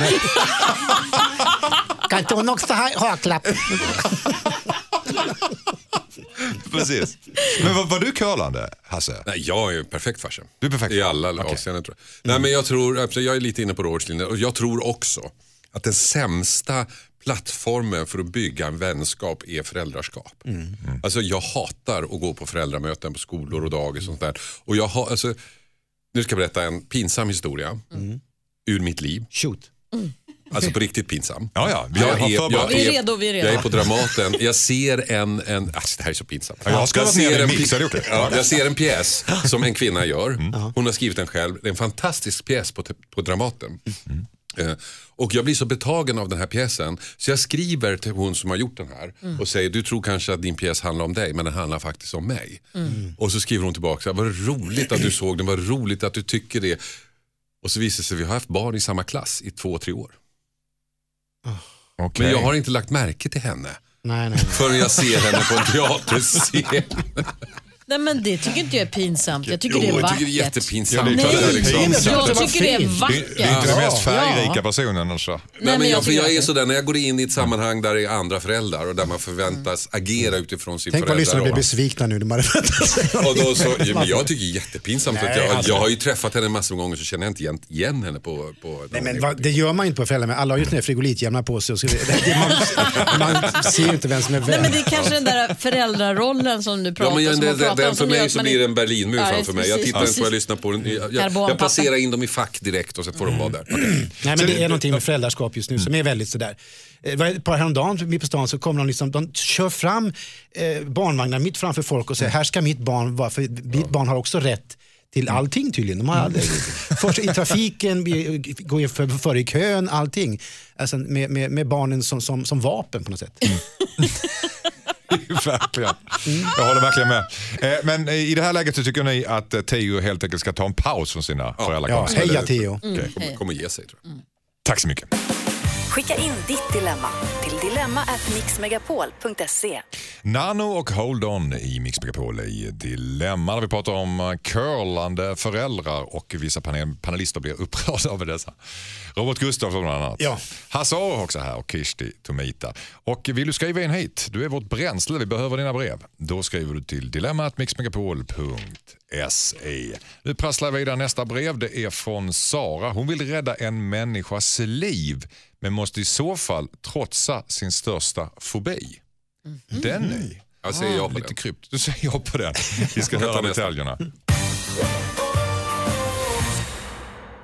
Kan inte hon också ha haklapp? Precis. Men var, var du curlande, Hasse? Nej, jag är ju perfekt farsa. Du är perfekt I alla Okej. avseenden tror jag. Nej, men jag, tror, jag är lite inne på Roberts linje och jag tror också att den sämsta plattformen för att bygga en vänskap är föräldraskap. Alltså jag hatar att gå på föräldramöten på skolor och dagis och sånt där. Och jag har, alltså, nu ska jag berätta en pinsam historia ur mitt liv. Shoot. Alltså på riktigt pinsam. Ja, ja. Vi Jag är- förberett. Vi är redo, vi är redo. Jag är på Dramaten. Jag ser en... en alltså det här är så pinsamt. Ja, jag skrivit ner ser en mix, gjort det? Ja, jag ser en pjäs som en kvinna gör. Hon har skrivit den själv. Det är en fantastisk pjäs på, på Dramaten. Eh, och jag blir så betagen av den här pjäsen så jag skriver till hon som har gjort den här och säger du tror kanske att din pjäs handlar om dig men den handlar faktiskt om mig. Och så skriver hon tillbaka, vad roligt att du såg den, vad roligt att du tycker det. Och så visar det sig att vi har haft barn i samma klass i två, tre år. Okej. Men jag har inte lagt märke till henne. Nej, nej. Förrän jag ser henne på en teaterscen. Nej men det tycker inte jag är pinsamt. Jag tycker Jo, det är jag vackert. tycker det är jättepinsamt. Ja, det är klart Nej, det är liksom- jag tycker det är vackert. det är inte den mest färgrika personen. Alltså. Nej, men men jag jag, jag är sådär, när jag går in i ett sammanhang där det är andra föräldrar och där man förväntas agera utifrån sin Tänk vad lyssnarna blir besvikna nu. De hade väntat sig. Och då så, ja, men jag tycker det är jättepinsamt. Nej, att jag, alltså. jag har ju träffat henne massor av gånger så känner jag inte igen, igen henne på... på Nej, men vad, det gör man inte på föräldrar, men alla har ju frigolitjämnar på sig. Och så, det, det, man, man ser ju inte vem som är Nej vem. men det är kanske den där föräldrarollen som du pratar Ja, om den för mig så blir det en Berlinmur Ja, framför mig. Jag tittar inte på vad jag lyssnar på. den. Jag, jag, jag placerar in dem i fack direkt och så får de vara där. Nej, men det är någonting med föräldraskap just nu som är väldigt sådär. Eh, Det var ett par häromdagen mitt på stan så kommer de, liksom, de kör fram eh, barnvagnar mitt framför folk och säger här ska mitt barn vara, för mitt barn har också rätt till allting tydligen. De har all, först i trafiken, vi- går ju för, före i kön, allting. Alltså med, med, med barnen som, som, som vapen på något sätt. verkligen. Jag håller verkligen med. Eh, Men eh, i det här läget så tycker ni att eh, Teo helt enkelt ska ta en paus från sina Ja, föräldrakonster. heja Theo. Kommer, kommer ge sig tror jag. Tack så mycket. Skicka in ditt dilemma till dilemma@mixmegapol.se. Nano och Hold On i Mix Megapol i Dilemma. Där vi pratar om eh, curlande föräldrar och vissa panel panelister blir upprörda över dessa. Robert Gustafsson bland annat. Ja. Hasse Aro också här och Kirsti Tomita. Och vill du skriva in hit, du är vårt bränsle, vi behöver dina brev. Då skriver du till dilemmatmixmegapol.se. Nu prasslar jag vidare nästa brev. Det är från Sara. Hon vill rädda en människas liv men måste i så fall trotsa sin största fobi. Den är Jag säger ja på lite den. krypt. Du säger ja på den. Vi ska Jag höra detaljerna.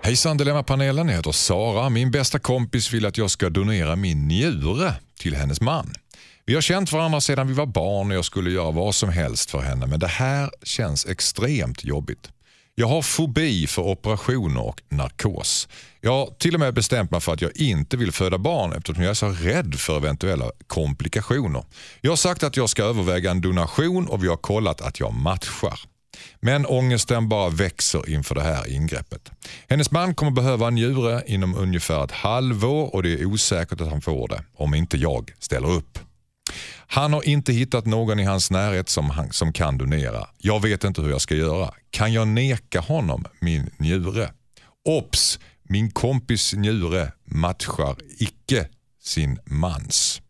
Hejsan Dilemmapanelen, jag heter Sara. Min bästa kompis vill att jag ska donera min njure till hennes man. Vi har känt varandra sedan vi var barn och jag skulle göra vad som helst för henne men det här känns extremt jobbigt. Jag har fobi för operationer och narkos. Jag har till och med bestämt mig för att jag inte vill föda barn eftersom jag är så rädd för eventuella komplikationer. Jag har sagt att jag ska överväga en donation och vi har kollat att jag matchar. Men ångesten bara växer inför det här ingreppet. Hennes man kommer behöva en njure inom ungefär ett halvår och det är osäkert att han får det om inte jag ställer upp. Han har inte hittat någon i hans närhet som, han, som kan donera. Jag vet inte hur jag ska göra. Kan jag neka honom min njure? Ops! Min kompis njure matchar icke sin mans.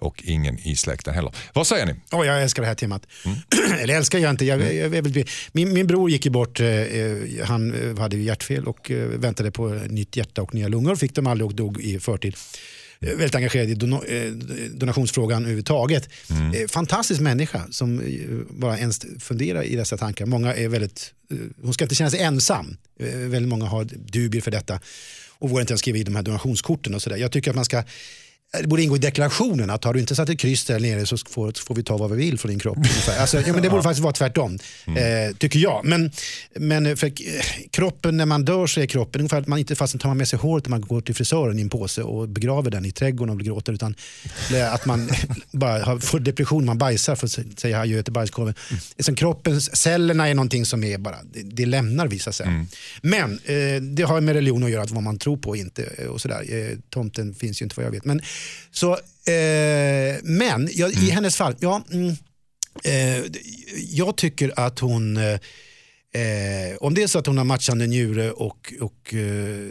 Och ingen i släkten heller. Vad säger ni? Oh, jag älskar det här temat. Eller älskar jag inte. Jag, jag, jag, är väldigt- min, min bror gick ju bort, eh, eh, han eh, hade hjärtfel och eh, väntade på nytt hjärta och nya lungor. Fick dem aldrig och dog i förtid. Eh, väldigt engagerad i dono, eh, donationsfrågan överhuvudtaget. Eh, fantastisk människa som bara ens funderar i dessa tankar. Många är väldigt, hon ska inte känna sig ensam. Väldigt många har dubier för detta och vågar inte ens skriva i de här donationskorten och sådär. Jag tycker att man ska det borde ingå i deklarationen att har du inte satt ett kryss där nere så får, så får vi ta vad vi vill från din kropp. Alltså, ja, men det borde faktiskt vara tvärtom, Mm. eh, tycker jag. Men, men för eh, kroppen, när man dör så är kroppen ungefär att man inte fastän tar man med sig håret när man går till frisören i en påse och begraver den i trädgården och gråter utan att man bara får depression, man bajsar för att säga adjö till bajskorven. Liksom kroppens, cellerna är någonting som är bara, det, det lämnar vi så att säga. Men eh, det har med religion att göra, att vad man tror på och inte. eh, Och sådär. Eh, tomten finns ju inte vad jag vet. Men, så, eh, men jag, i hennes fall, ja, mm, eh, jag tycker att hon eh, Eh, om det är så att hon har matchande njure och, och, eh,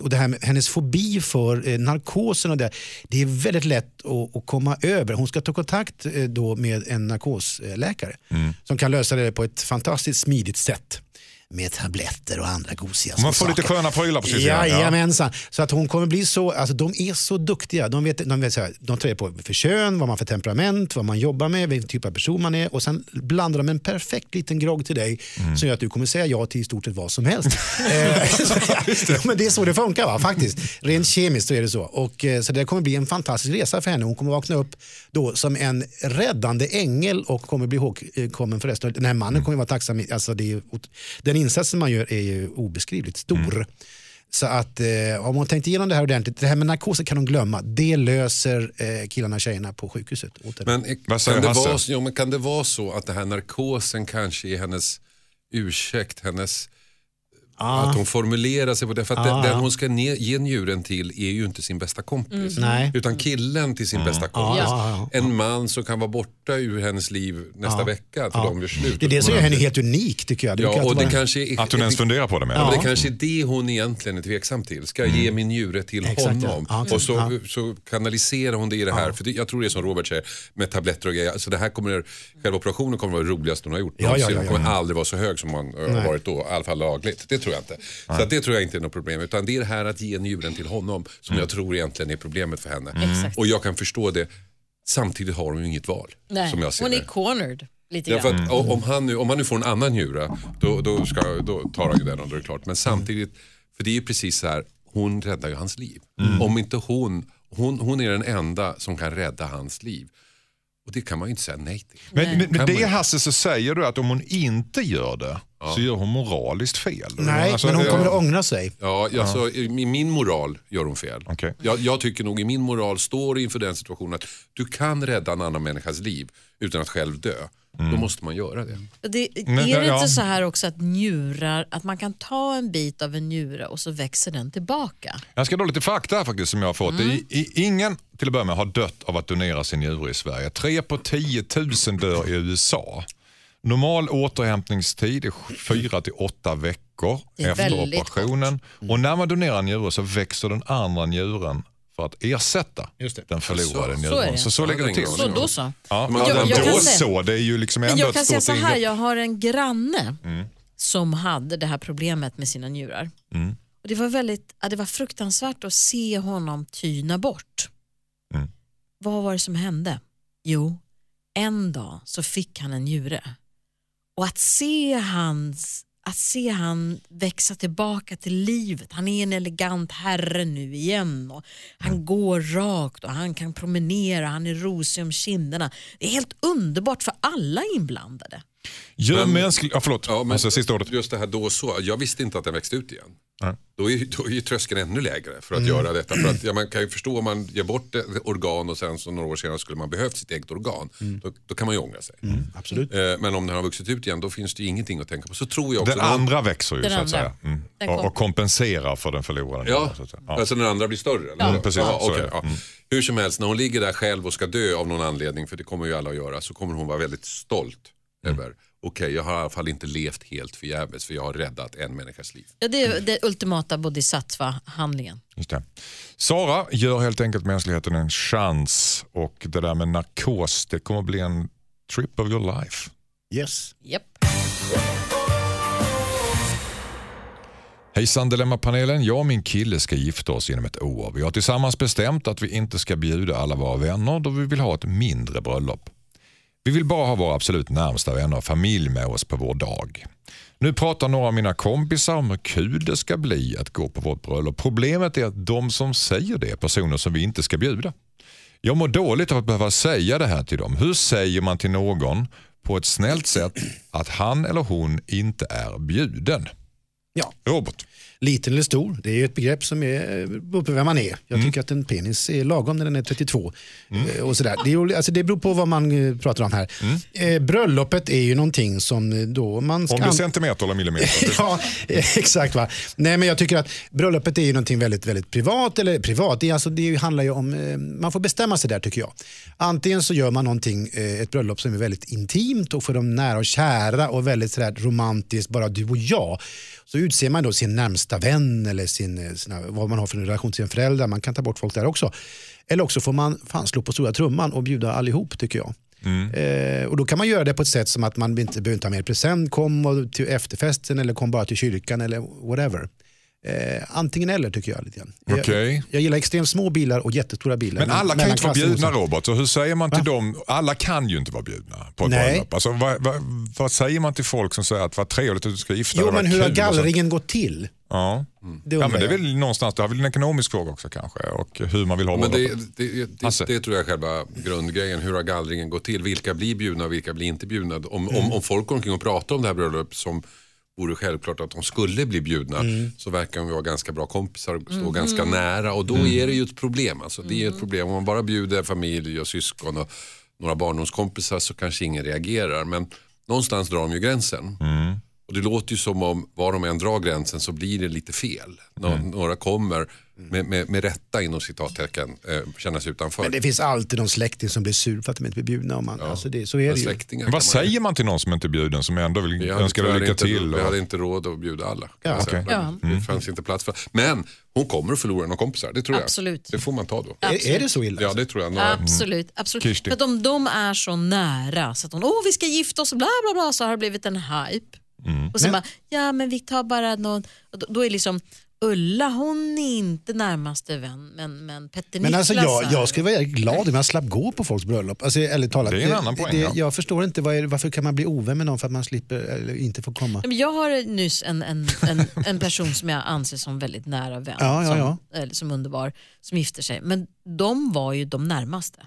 och det här med hennes fobi för eh, narkosen och det, det är väldigt lätt att, att komma över. Hon ska ta kontakt eh, då med en narkosläkare som kan lösa det på ett fantastiskt smidigt sätt med tabletter och andra gosiga Man får små lite saker. sköna prylar på ja. Jajamensan. Så att hon kommer bli så, alltså de är så duktiga. De vet, de vet så här, de tar på för kön, vad man för temperament, vad man jobbar med, vilken typ av person man är och sen blandar de en perfekt liten grogg till dig som gör att du kommer säga ja till i stort sett vad som helst. Eh, ja, men det är så det funkar va? faktiskt. Rent kemiskt så är det så. Och, eh, så det kommer bli en fantastisk resa för henne. Hon kommer vakna upp då som en räddande ängel och kommer bli ihågkommen för resten. Den här mannen kommer vara tacksam. Alltså det är, den insatsen man gör är ju obeskrivligt stor. Så att eh, om hon tänkt igenom det här ordentligt, det här med narkos kan hon glömma. Det löser eh, killarna och tjejerna på sjukhuset. Men, eh, kan, det vara, jo, men kan det vara så att det här narkosen kanske är hennes ursäkt, hennes Att hon formulerar sig på det. För att Ah. den, den hon ska ne- ge njuren till är ju inte sin bästa kompis. Nej. Utan killen till sin bästa kompis. Ja, ja, En man som kan vara borta ur hennes liv nästa vecka för de gör slut. Det är det som gör henne helt unik tycker jag. Det Ja, och det vara- kanske är, Att hon ens funderar på det med. Ja, men det kanske är det hon egentligen är tveksam till. Ska jag ge min njure till Exakt, honom? Ja, och så, så kanaliserar hon det i det här. För det, jag tror det är som Robert säger, med tabletter och grejer. Alltså det här kommer, själva operationen kommer vara det roligaste hon har gjort Ja, ja, ja, ja. kommer aldrig vara så hög som hon har varit då. I alla fall lagligt. Det tror jag inte. Så att det tror jag inte är något problem. Utan det är det här att ge njuren till honom som Mm. jag tror egentligen är problemet för henne. Exakt. Och jag kan förstå det. Samtidigt har hon ju inget val. Nej, Som jag ser hon är cornered lite Ja, grann. för att, o- om, han nu, om han nu får en annan njure, då, då, ska, då tar han ju den och då är det klart. Men samtidigt, för det är ju precis så här, hon räddar ju hans liv. Om inte hon, hon, hon är den enda som kan rädda hans liv. Och det kan man ju inte säga nej till. Men, men, men det man- Hasse så säger du att om hon inte gör det så gör hon moraliskt fel. Nej, Alltså, men hon kommer att ångra sig. Ja, alltså, i i min moral gör hon fel. Okej. Jag, jag tycker nog i min moral står inför den situationen att du kan rädda en annan människas liv utan att själv dö. Då måste man göra det. Det, Men, är det ja. inte så här också att njurar, att man kan ta en bit av en njure och så växer den tillbaka? Jag ska dra lite fakta här faktiskt som jag har fått. Det är, i, ingen till att börja med har dött av att donera sin njure i Sverige. 3 på 10 000 dör i USA. Normal återhämtningstid är 4 till 8 veckor efter operationen. Och när man donerar en njure så växer den andra njuren för att ersätta den förlorade Så- så njuren. det. Så, så Ja, ligger det till. Så då så. Ja, Men jag- jag då kan säga- så, det är ju liksom ändå jag kan säga så här, jag har en granne Mm. som hade det här problemet med sina njurar. Mm. Och det, var väldigt, ja, det var fruktansvärt att se honom tyna bort. Mm. Vad var det som hände? Jo, en dag så fick han en njure. Och att se hans att se han växa tillbaka till livet. Han är en elegant herre nu igen. Och han går rakt och han kan promenera, han är rosig om kinderna. Det är helt underbart för alla inblandade. Gör Men- mänsklig... Ja, förlåt, Ja, men alltså, sista ordet. Just det här då så, jag visste inte att den växte ut igen. Då är, då är ju tröskeln ännu lägre för att Mm. göra detta. För att, ja, man kan ju förstå om man ger bort ett organ och sen så några år senare skulle man behövt sitt eget organ. Mm. Då, då kan man ju ångra sig. Absolut. Eh, men om den har vuxit ut igen då finns det ju ingenting att tänka på. Så tror jag också. Den andra växer ju Den så att säga. Mm. Och, och kompenserar för den förlorade. Ja, så. Ja. alltså den andra blir större? Eller? Ja, precis. Ja, det. ja. Mm. Hur som helst, när hon ligger där själv och ska dö av någon anledning, för det kommer ju alla att göra, så kommer hon vara väldigt stolt Mm. över, okej jag har i alla fall inte levt helt förgäves för jag har räddat en människas liv. Ja, det är det ultimata bodhisattva-handlingen. Just det. Sara gör helt enkelt mänskligheten en chans och det där med narkos det kommer bli en trip of your life. Yes. Yep. Hejsan Dilemmapanelen, jag och min kille ska gifta oss inom ett år. Vi har tillsammans bestämt att vi inte ska bjuda alla våra vänner då vi vill ha ett mindre bröllop. Vi vill bara ha våra absolut närmsta vänner och familj med oss på vår dag. Nu pratar några av mina kompisar om hur kul det ska bli att gå på vårt bröllop. Problemet är att de som säger det är personer som vi inte ska bjuda. Jag mår dåligt av att behöva säga det här till dem. Hur säger man till någon på ett snällt sätt att han eller hon inte är bjuden? Ja. Robert? Liten eller stor, det är ett begrepp som är eh, beror på vem man är. Jag tycker att en penis är lagom när den är 32. Eh, Och sådär. Det, är, alltså det beror på vad man eh, pratar om här. Eh, bröllopet är ju någonting som då man ska... Om det är centimeter eller millimeter. ja, exakt. Va? Nej, men jag tycker att bröllopet är ju någonting väldigt, väldigt privat. Eller privat, det, är alltså, det handlar ju om, man får bestämma sig där tycker jag. Antingen så gör man någonting, ett bröllop som är väldigt intimt och för de nära och kära och väldigt sådär romantiskt, bara du och jag. Så utser man då sin närmsta vän eller sin, eh, sina, vad man har för en relation till sina föräldrar. Man kan ta bort folk där också. Eller också får man fan slå på stora trumman och bjuda allihop tycker jag. Eh, och då kan man göra det på ett sätt som att man inte behöver ta med present, kom till efterfesten eller kom bara till kyrkan eller whatever. Eh, antingen eller tycker jag. lite grann. Okej. Jag, jag gillar extremt små bilar och jättestora bilar. Men alla kan ju inte vara bjudna. Robert. Så hur säger man till dem? Alla kan ju inte vara bjudna på ett Nej. bröllop. Alltså, vad, vad, vad säger man till folk som säger att vad trevligt att du ska gifta dig? Jo, men hur har gallringen gått till? Ja. Det ja, men det är väl någonstans, det har väl en ekonomisk fråga också kanske. Och hur man vill ha Men det, det, det, det tror jag är själva grundgrejen. Hur har gallringen gått till? Vilka blir bjudna och vilka blir inte bjudna? Om, om, om folk går omkring och pratar om det här bröllopet som vore självklart att de skulle bli bjudna så verkar de vara ganska bra kompisar och stå ganska nära och då är det ju ett problem. Alltså, det är ett problem om man bara bjuder familj och syskon och några barndomskompisar så kanske ingen reagerar. Men någonstans drar de ju gränsen. Och det låter ju som om var de än drar gränsen så blir det lite fel. Nå- Mm. Några kommer med, med, med rätta inom citattecken eh, känna sig utanför. Men det finns alltid någon släkting som blir sur för att de inte blir bjudna. Om man, alltså det, så är det ju. Vad säger man till någon som inte är bjuden som ändå vill Vi önska dig lycka inte, till? Vi och- hade inte råd att bjuda alla. Ja, jag okej. Men Det fanns inte plats för. Men hon kommer att förlora några kompisar, det tror jag. Absolut. Det får man ta då. Är, är det så illa? Ja, det tror jag. Några, Absolut. absolut. Kirsti. För att om de är så nära så att de, åh vi ska gifta oss, bla bla bla, så har det blivit en hype. Och sen Men- bara, ja men vi tar bara någon, och då, då är liksom Ulla hon är inte närmaste vän men, men Petter Men alltså jag, jag skulle vara glad om jag slapp gå på folks bröllop. Alltså, ärligt talat, Det är en annan poäng, ja. Jag förstår inte, det- varför kan man bli ovän med någon för att man slipper eller inte får komma? Men Jag har nyss en, en, en, en person som jag anser som väldigt nära vän, Ja, ja, som, ja. Eller, som underbar, som gifter sig. Men de var ju de närmaste.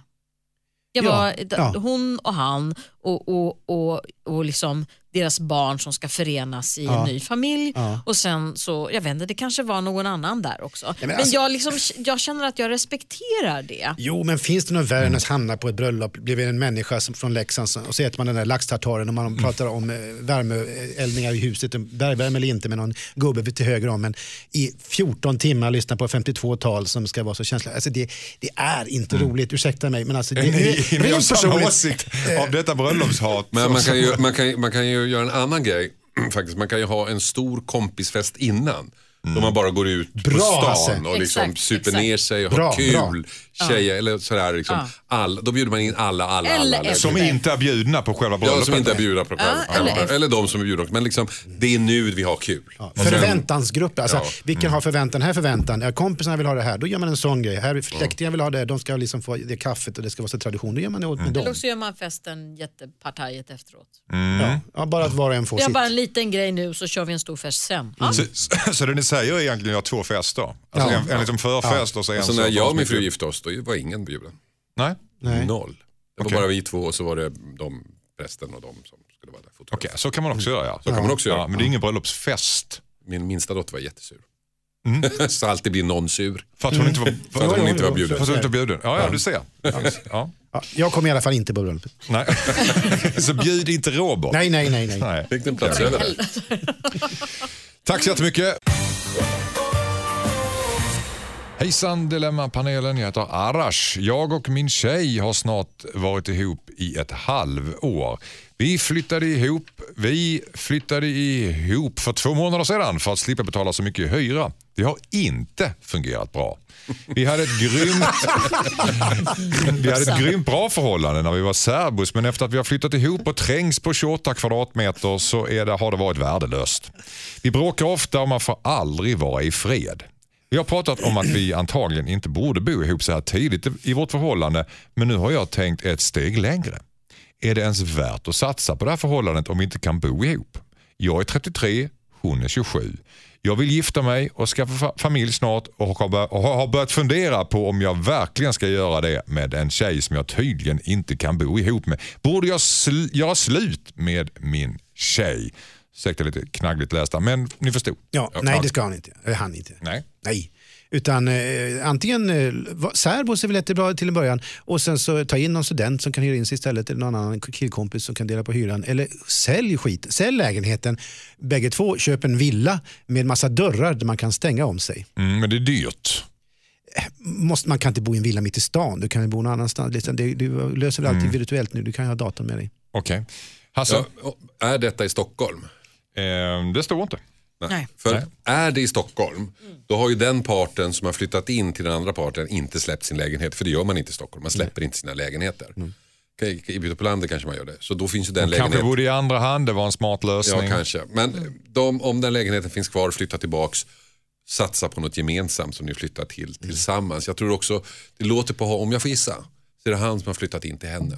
Jag Ja, var, ja. Hon och han och, och, och, och liksom deras barn som ska förenas i Ja. en ny familj. Ja. Och sen så, jag vet inte, det kanske var någon annan där också. men men alltså- jag, liksom, jag känner att jag respekterar det. Jo, men finns det något värre än att hamna på ett bröllop bredvid en människa som, från Leksand och så äter man den där laxtartaren och man pratar om eh, värmeeldningar i huset, bergvärme eller inte med någon gubbe till höger om, men i 14 timmar lyssna på 52-tal som ska vara så känsliga. Alltså det, det är inte roligt, ursäkta mig, men alltså det Är ni, är är ni av rent samma åsikt av detta bröllopshat? Men man kan, ju, man, kan, man kan ju göra en annan grej. Faktiskt. Man kan ju ha en stor kompisfest innan. Då man bara går ut på Bra, Hasse. stan och liksom Exakt, super exakt. ner sig och Bra, har kul. bra. Tjejer eller sådär. Liksom. All, då bjuder man in alla, alla, Eller alla. alla. Som inte är bjudna på själva Ja, bröllopet? som inte är bjudna på själva. Ja, eller eller, eller de som är bjudna. Men liksom, det är nu vi har kul. Ja, Förväntansgrupper, alltså, Ja. vilken har förväntan? Här förväntan, ja, kompisarna vill ha det här, då gör man en sån grej. Här släktingar vill ha det, de ska liksom få det kaffet och det ska vara så tradition, då gör man det åt med Eller dem. så gör man festen jättepartajet efteråt. Ja, ja, bara att var och en får Vi har sitt. bara en liten grej nu så kör vi en stor fest sen. Ja. Så, så, ni säger är egentligen att jag har två fester? Alltså Ja. en, en liksom förfest och så en Alltså så- när jag och min fru gifte oss, då var ingen bjuden. Nej? Nej. Noll. Det var Okej. bara vi två och så var det de, prästen och de som skulle vara där. Okej, fotografer. så kan man också göra ja. Så kan man också göra. Ja, men det är ingen bröllopsfest. Min minsta dotter var jättesur. Mm. så alltid blir någon sur. För att hon inte var, För att hon inte var bjuden. för att hon inte var bjuden. Ja, ja, du ser. Ja. Ja, jag kommer i alla fall inte på bröllopet. Nej. så bjud inte Robert. Nej, nej, nej. nej. Nej. Fick den plats över. Tack så jättemycket. Hejsan Dilemmapanelen, jag heter Arash. Jag och min tjej har snart varit ihop i ett halvår. Vi flyttade ihop, vi flyttade ihop för två månader sedan för att slippa betala så mycket hyra. Det har inte fungerat bra. Vi hade ett grymt, vi hade ett grymt bra förhållande när vi var särbos men efter att vi har flyttat ihop och trängs på 28 kvadratmeter så är det, har det varit värdelöst. Vi bråkar ofta och man får aldrig vara i fred. Vi har pratat om att vi antagligen inte borde bo ihop så här tidigt i vårt förhållande men nu har jag tänkt ett steg längre. Är det ens värt att satsa på det här förhållandet om vi inte kan bo ihop? Jag är 33, hon är 27. Jag vill gifta mig och skaffa familj snart och har och har börjat fundera på om jag verkligen ska göra det med en tjej som jag tydligen inte kan bo ihop med. Borde jag sl- göra slut med min tjej? Ursäkta lite knaggligt lästa men ni förstod. Ja, nej, det ska han inte. Han inte. Nej. Nej. Utan eh, antingen eh, särbos är väl jättebra till en början och sen så ta in någon student som kan hyra in sig istället eller någon annan killkompis som kan dela på hyran. Eller sälj skit, sälj lägenheten. Bägge två, köp en villa med massa dörrar där man kan stänga om sig. Mm, men det är dyrt. Måste, man kan inte bo i en villa mitt i stan, du kan ju bo någon annanstans. Liksom, det, du löser väl alltid virtuellt nu, du kan ju ha datorn med dig. Okej. Hasse, Ja, är detta i Stockholm? Eh, det står inte. Nej. För Nej. är det i Stockholm, då har ju den parten som har flyttat in till den andra parten inte släppt sin lägenhet. För det gör man inte i Stockholm, man släpper inte sina lägenheter. Okej, I på landet kanske man gör det. Så då finns ju den Kanske lägenheten. bodde i andra hand, det var en smart lösning. Ja, kanske. Men de, om den lägenheten finns kvar, flytta tillbaks, satsa på något gemensamt som ni flyttar till tillsammans. Jag tror också, det låter på om jag får gissa, så är det han som har flyttat in till henne.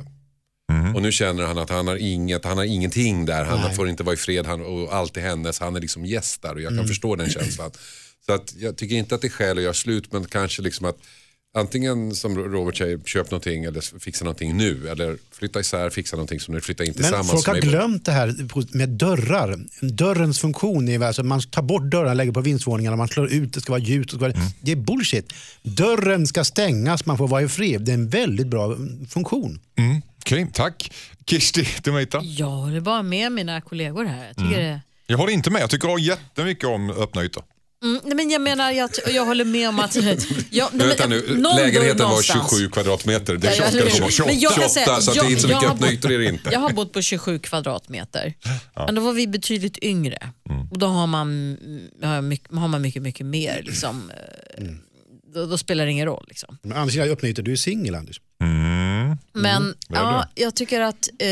Och nu känner han att han har, inget, han har ingenting där, han Nej. får inte vara i fred han, och allt är hennes, han är liksom gäst där och jag kan förstå den känslan. Så att jag tycker inte att det är skäl att göra slut men kanske liksom att antingen som Robert säger, köp någonting eller fixa någonting nu eller flytta isär, fixa någonting som ni flyttar in Men tillsammans. folk har glömt det här med dörrar. Dörrens funktion är alltså man tar bort dörrar, lägger på vindsvåningarna, man slår ut, det ska vara ljus. Det, ska vara, det är bullshit. Dörren ska stängas, man får vara i fred. Det är en väldigt bra mm, funktion. Mm, Okej, tack. Kirsti Demita. Jag håller bara med mina kollegor här. Jag tycker det, Jag håller inte med. Jag tycker jättemycket om öppna ytor. Mm, nej, men jag menar, jag, jag håller med om att... Jag, nej, Vänta men, nu, lägenheten var någonstans. 27 kvadratmeter. Det är Ja, jag- 28, men 28, jag kan säga- så att det är inte så jag- mycket jag har öppna ytor är det inte. Jag har bott på 27 kvadratmeter. Men då var vi betydligt yngre. Och då har man, har mycket, har man mycket, mycket mer. Liksom, eh, då, då spelar det ingen roll. Liksom. Men Anders, jag öppnar ytor. Du är singel Anders. Mm. Men det är ja, jag tycker att, eh,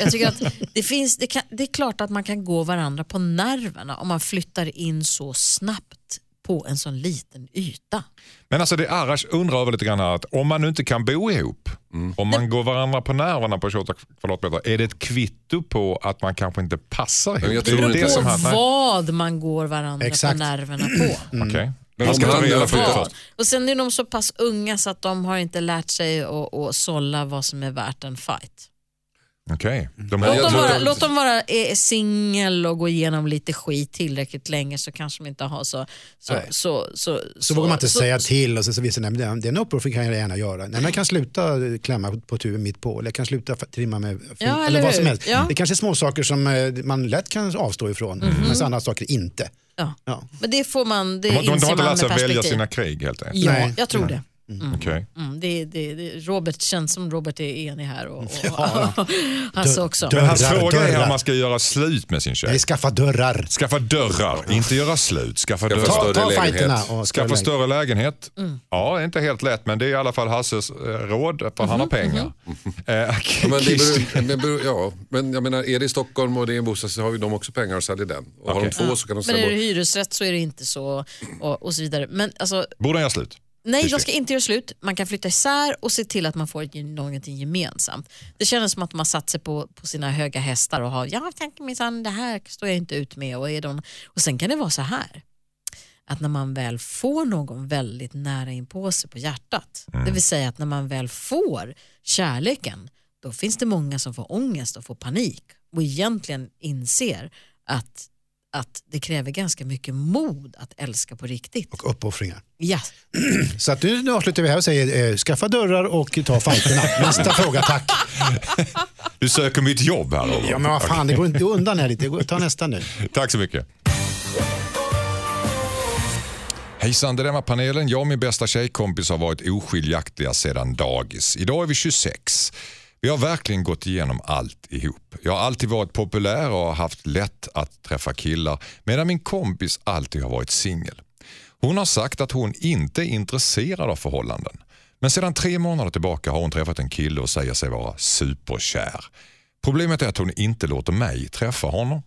jag tycker att det, finns, det, kan, det är klart att man kan gå varandra på nerverna om man flyttar in så snabbt på en sån liten yta. Men alltså det Arash undrar över lite grann här att om man nu inte kan bo ihop, om man går varandra på nerverna på 28 kvadratmeter, är det ett kvitto på att man kanske inte passar ihop? Men jag Det är tror det inte- som På vad man går varandra Exakt. på nerverna på. Okej. Men Man ska ta reda på det. Och sen är de så pass unga så att de har inte lärt sig att, att sålla vad som är värt en fight. Okej. De Men Låt jag dem vara, låt dem vara singel och gå igenom lite skit tillräckligt länge så kanske de inte har så... Så, Nej. så, så, Så, vågar man inte så- säga till och så, så visar nej, det- den uppoffring kan jag gärna göra. Nej, men jag kan sluta klämma på tuben mitt på eller jag kan sluta trimma med Ja, eller, eller vad som helst. Ja. Det kanske är små saker som eh, man lätt kan avstå ifrån men andra saker inte. Ja. Ja. Men det får man, det De, de, de har inte lärt sig att välja sina krig helt enkelt. Ja, Nej. jag tror det. Okej. Mm, det, det, det. Robert känns som Robert är enig här och, och Hasse också. Men hans Dörrar, fråga är dörrar. om man ska göra slut med sin tjej. Nej, skaffa dörrar. Skaffa dörrar, inte göra slut. Skaffa dörrar. Ta, större ta lägenhet. och Skaffa större lägenhet. Mm. Ja, det är inte helt lätt men det är i alla fall Hasses eh, råd för han har pengar. Eh, Ja, men, beror, men, beror, ja, men jag menar, är det i Stockholm och det är en bostad så har ju de också pengar och säljer den. Och har de två så kan de Men sälja är det hyresrätt så är det inte så och, och så vidare. Men alltså, Borde han göra slut? Nej, de ska inte göra slut. Man kan flytta isär och se till att man får någonting gemensamt. Det känns som att de har satt sig på, på sina höga hästar och har, jag tänker minsann, det här står jag inte ut med. Och, är de, och sen kan det vara så här, att när man väl får någon väldigt nära in på sig på hjärtat, det vill säga att när man väl får kärleken, då finns det många som får ångest och får panik och egentligen inser att, att det kräver ganska mycket mod att älska på riktigt. och uppoffringar. Ja, Så att nu, nu avslutar vi här och säger eh, skaffa dörrar och ta fighterna. Nästa fråga tack. Du söker mitt jobb här Robert. Ja men vad fan, det går inte undan här lite. Ta nästa nu. Tack så mycket. Hejsan, det där med panelen. Jag och min bästa tjejkompis har varit oskiljaktiga sedan dagis. Idag är vi 26. Vi har verkligen gått igenom allt ihop. Jag har alltid varit populär och har haft lätt att träffa killar medan min kompis alltid har varit singel. Hon har sagt att hon inte är intresserad av förhållanden. Men sedan tre månader tillbaka har hon träffat en kille och säger sig vara superkär. Problemet är att hon inte låter mig träffa honom.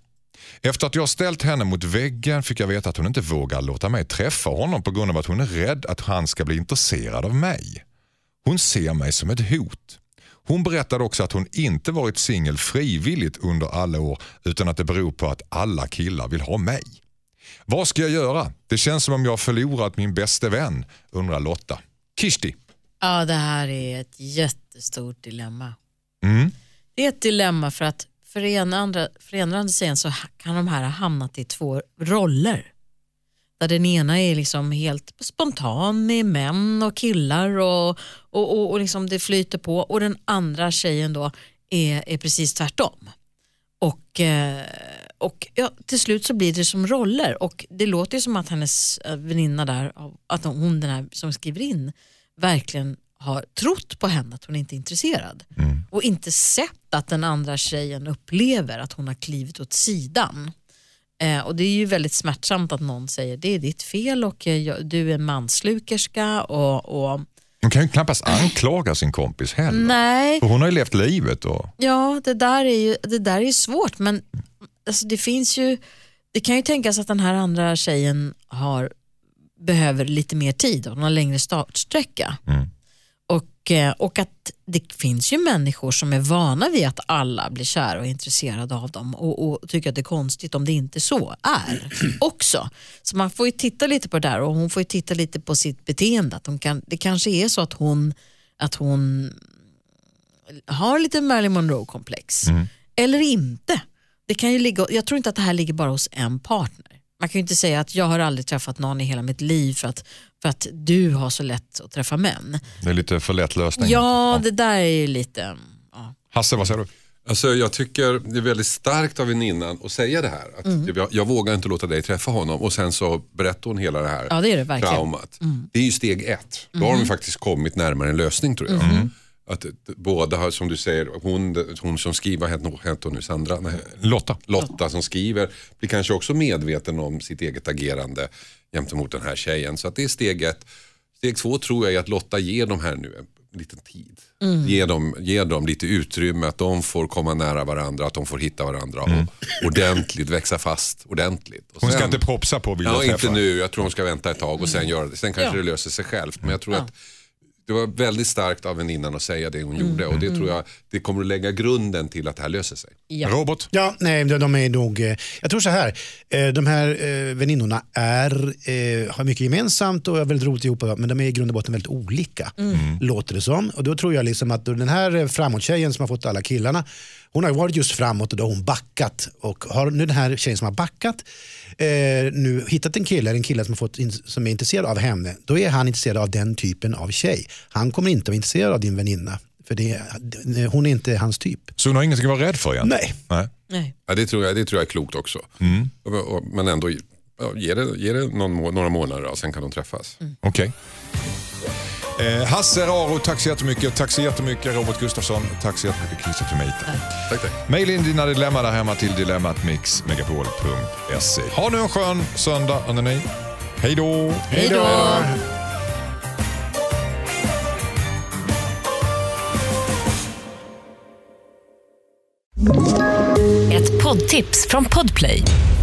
Efter att jag ställt henne mot väggen fick jag veta att hon inte vågar låta mig träffa honom på grund av att hon är rädd att han ska bli intresserad av mig. Hon ser mig som ett hot. Hon berättade också att hon inte varit singel frivilligt under alla år utan att det beror på att alla killar vill ha mig. Vad ska jag göra? Det känns som om jag har förlorat min bästa vän, undrar Lotta. Kishti. ja, det här är ett jättestort dilemma. Mm. Det är ett dilemma för att för en andra, för ena andra sidan så kan de här ha hamnat i två roller. Där den ena är liksom helt spontan med män och killar och, och, och, och liksom det flyter på och den andra tjejen då är, är precis tvärtom. Och, eh, och ja, till slut så blir det som roller och det låter ju som att hennes eh, väninna där, att hon den här som skriver in verkligen har trott på henne att hon inte är intresserad och inte sett att den andra tjejen upplever att hon har klivit åt sidan. Eh, och det är ju väldigt smärtsamt att någon säger det är ditt fel och eh, jag- du är manslukerska och, och Hon kan ju knappast anklaga sin kompis heller. nej, För hon har ju levt livet. Och... Ja, det där är ju det där är svårt men alltså, det finns ju, det kan ju tänkas att den här andra tjejen har, behöver lite mer tid och hon har längre startsträcka. Mm. Och, eh, och att det finns ju människor som är vana vid att alla blir kära och intresserade av dem och, och tycker att det är konstigt om det inte så är också. Så man får ju titta lite på det där och hon får ju titta lite på sitt beteende. Att hon kan, det kanske är så att hon, att hon har lite Marilyn Monroe-komplex. Eller inte. Det kan ju ligga, jag tror inte att det här ligger bara hos en partner. Man kan ju inte säga att jag har aldrig träffat någon i hela mitt liv för att, för att du har så lätt att träffa män. Det är lite för lätt lösning. Ja, det där är ju lite... Ja. Hasse, vad säger du? Alltså, jag tycker det är väldigt starkt av väninnan att säga det här. Att jag, jag vågar inte låta dig träffa honom och sen så berättar hon hela det här Ja, det är det verkligen. traumat. Det är ju steg ett. Då har de faktiskt kommit närmare en lösning tror jag. Att d- båda har, som du säger, hon, hon som skriver, vad heter hon nu, Sandra? Nej. Lotta. Lotta som skriver blir kanske också medveten om sitt eget agerande gentemot den här tjejen. Så att det är steg ett. Steg två tror jag är att Lotta ger dem här nu en liten tid. Ge, dem, ge dem lite utrymme, att de får komma nära varandra, att de får hitta varandra och ordentligt växa fast ordentligt. Och Hon ska inte propsa på att vilja Ja, träffa. inte nu. Jag tror hon ska vänta ett tag och sen göra det. Sen kanske Ja. det löser sig självt. Men jag tror att det var väldigt starkt av väninnan att säga det hon gjorde och det tror jag det kommer att lägga grunden till att det här löser sig. Ja. Robert? Ja, nej, de de är nog, eh, jag tror så här, eh, de här eh, väninnorna är, har mycket gemensamt och är väldigt roligt ihop, men de är i grund och botten väldigt olika, låter det som. Och då tror jag liksom att den här framåt-tjejen som har fått alla killarna, hon har varit just framåt och då har hon backat. Och har nu den här tjejen som har backat eh, nu hittat en kille, en kille som, har fått in, som är intresserad av henne, då är han intresserad av den typen av tjej. Han kommer inte vara intresserad av din väninna, för det, hon är inte hans typ. Så hon har ingenting att vara rädd för egentligen? Nej. Nej. Nej. Ja, det, tror jag, det tror jag är klokt också. Och, och, men ändå, ja, ge det, ge det någon, några månader och sen kan de träffas. Okej. Eh, Hasse Raro, tack så jättemycket. Tack så jättemycket Robert Gustafsson. Tack så jättemycket Christer Tomater. Tack, tack. Maila in dina dilemma där hemma till dilemmatmixmegapol.se. Ha nu en skön söndag, hörni. Hej då! Hej då! Ett poddtips från Podplay.